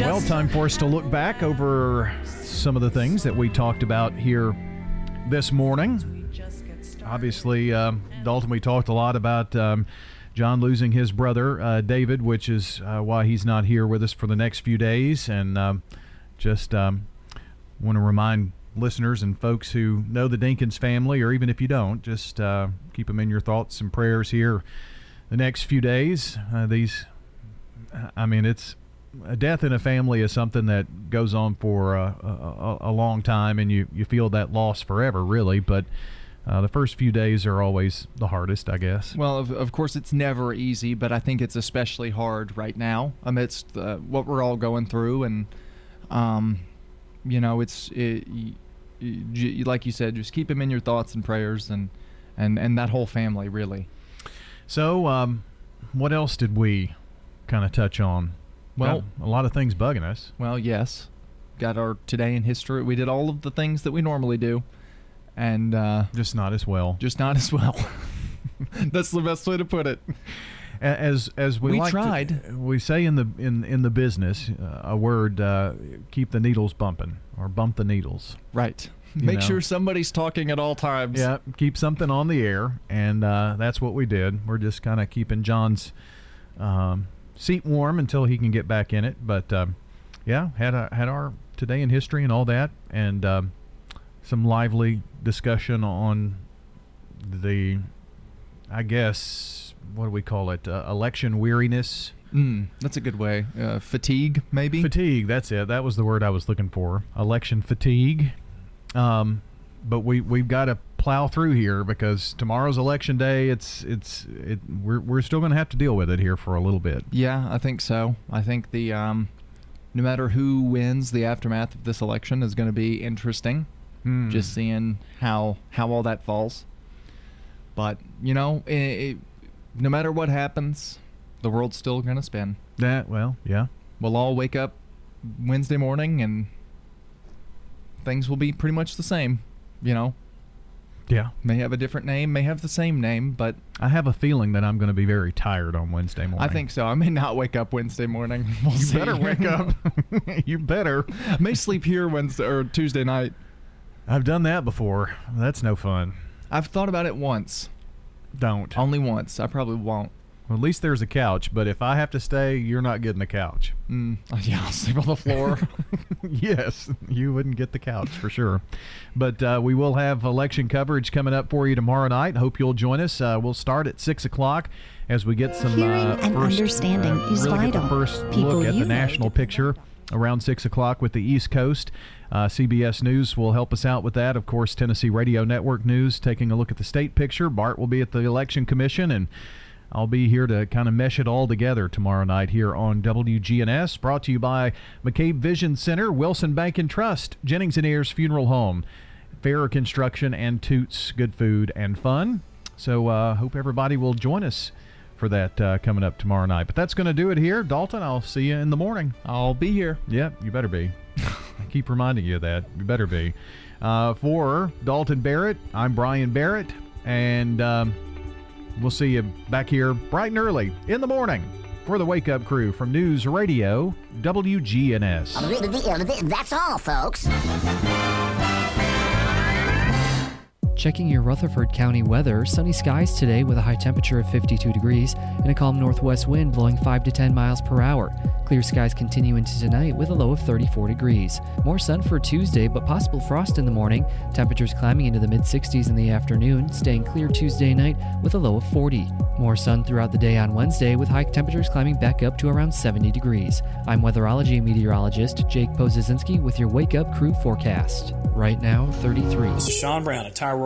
Well, time for us to look back over some of the things that we talked about here this morning. Obviously, um, Dalton, we talked a lot about um, John losing his brother, uh, David, which is uh, why he's not here with us for the next few days. And um, just um, want to remind listeners and folks who know the Dinkins family, or even if you don't, just uh, keep them in your thoughts and prayers here the next few days. Uh, these, I mean, it's a death in a family is something that goes on for uh, a, a, long time, and you, you feel that loss forever, really. But uh, the first few days are always the hardest, I guess. Well, of, of course, it's never easy, but I think it's especially hard right now amidst uh, what we're all going through, and um, you know, it's it, you, you, like you said, just keep him in your thoughts and prayers, and and and that whole family really. So, um, what else did we kind of touch on? Well, Got a lot of things bugging us. Well, yes. Got our today in history. We did all of the things that we normally do, and uh, just not as well. Just not as well. That's the best way to put it. As as we, we like tried, to, we say in the in in the business uh, a word: uh, keep the needles bumping or bump the needles. Right. You Make know. sure somebody's talking at all times. Yeah, keep something on the air, and uh, that's what we did. We're just kind of keeping John's um, seat warm until he can get back in it. But um, yeah, had a, had our today in history and all that, and um, some lively discussion on the, I guess, what do we call it? Uh, election weariness. Mm, that's a good way. Uh, fatigue, maybe. Fatigue. That's it. That was the word I was looking for. Election fatigue. Um, but we we've got a plow through here because tomorrow's election day. It's it's it. We're we're still going to have to deal with it here for a little bit. Yeah, I think so. I think the um, no matter who wins, the aftermath of this election is going to be interesting. Hmm. Just seeing how how all that falls. But you know, it, it, no matter what happens, the world's still going to spin. That well, yeah. We'll all wake up Wednesday morning and things will be pretty much the same. You know, Yeah. may have a different name, may have the same name, but I have a feeling that I'm going to be very tired on Wednesday morning. I think so. I may not wake up Wednesday morning. We'll you see. better wake up. you better. I may sleep here Wednesday or Tuesday night. I've done that before. That's no fun. I've thought about it once. Don't. Only once. I probably won't. Well, at least there's a couch, but if I have to stay, you're not getting the couch. Mm, yeah, I'll sleep on the floor. yes, you wouldn't get the couch for sure. But uh, we will have election coverage coming up for you tomorrow night. Hope you'll join us. Uh, we'll start at six o'clock as we get some Hearing uh, and first, understanding uh, is really get the vital. first People look at the national picture around six o'clock with the East Coast. Uh, CBS News will help us out with that. Of course, Tennessee Radio Network News taking a look at the state picture. Bart will be at the Election Commission and. I'll be here to kind of mesh it all together tomorrow night here on WGNS. Brought to you by McCabe Vision Center, Wilson Bank and Trust, Jennings and Ayers Funeral Home, Fairer Construction, and Toots Good Food and Fun. So uh, hope everybody will join us for that uh, coming up tomorrow night. But that's going to do it here. Dalton, I'll see you in the morning. I'll be here. Yep, you better be. I keep reminding you of that. You better be. Uh, for Dalton Barrett, I'm Brian Barrett, and um, we'll see you back here bright and early in the morning for the Wake Up Crew from News Radio WGNS. That's all, folks. Checking your Rutherford County weather, sunny skies today with a high temperature of 52 degrees and a calm northwest wind blowing 5 to 10 miles per hour. Clear skies continue into tonight with a low of 34 degrees. More sun for Tuesday, but possible frost in the morning. Temperatures climbing into the mid 60s in the afternoon, staying clear Tuesday night with a low of 40. More sun throughout the day on Wednesday with high temperatures climbing back up to around 70 degrees. I'm weatherology meteorologist Jake Pozesinski with your Wake Up Crew forecast. Right now, 33. This is Sean Brown at Tire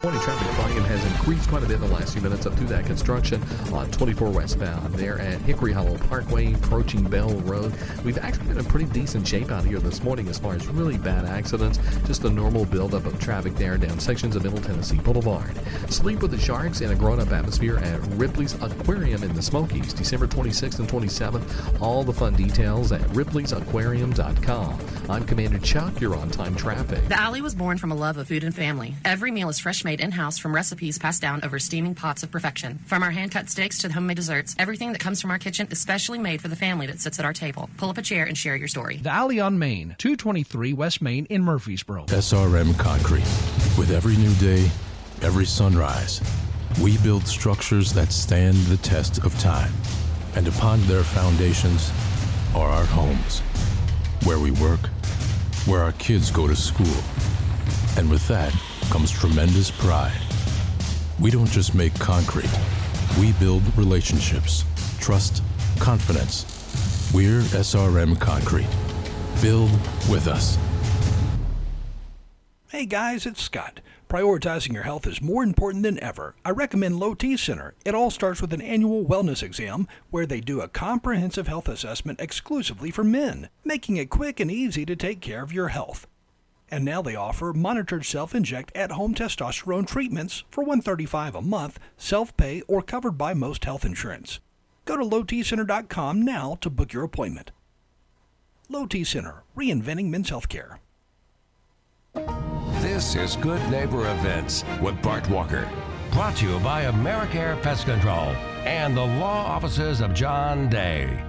20 traffic volume has increased quite a bit in the last few minutes up through that construction on 24 westbound there at Hickory Hollow Parkway approaching Bell Road. We've actually been in pretty decent shape out here this morning as far as really bad accidents. Just the normal buildup of traffic there down sections of Middle Tennessee Boulevard. Sleep with the Sharks in a grown up atmosphere at Ripley's Aquarium in the Smokies, December 26th and 27th. All the fun details at ripleysAquarium.com. I'm Commander Chuck. You're on time traffic. The Alley was born from a love of food and family. Every meal is fresh made in house from recipes passed down over steaming pots of perfection. From our hand cut steaks to the homemade desserts, everything that comes from our kitchen is specially made for the family that sits at our table. Pull up a chair and share your story. The Alley on Main, 223 West Main in Murfreesboro. SRM Concrete. With every new day, every sunrise, we build structures that stand the test of time. And upon their foundations are our homes, where we work, where our kids go to school. And with that comes tremendous pride. We don't just make concrete, we build relationships, trust, confidence. We're SRM Concrete. Build with us. Hey guys, it's Scott. Prioritizing your health is more important than ever. I recommend Low T Center. It all starts with an annual wellness exam where they do a comprehensive health assessment exclusively for men, making it quick and easy to take care of your health. And now they offer monitored self-inject at-home testosterone treatments for 135 a month, self-pay or covered by most health insurance. Go to lowtcenter.com now to book your appointment. Low T Center, reinventing men's health care. This is Good Neighbor Events with Bart Walker. Brought to you by Americare Pest Control and the law offices of John Day.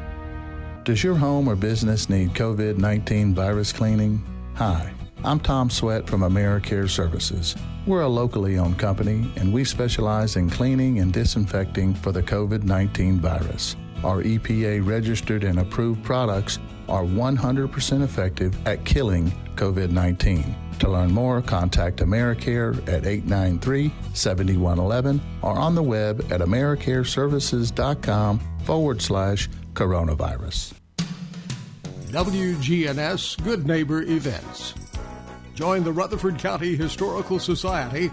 Does your home or business need COVID 19 virus cleaning? Hi, I'm Tom Sweat from AmeriCare Services. We're a locally owned company and we specialize in cleaning and disinfecting for the COVID 19 virus. Our EPA registered and approved products are 100% effective at killing COVID 19. To learn more, contact AmeriCare at 893 7111 or on the web at AmeriCareServices.com forward slash coronavirus. WGNS Good Neighbor Events. Join the Rutherford County Historical Society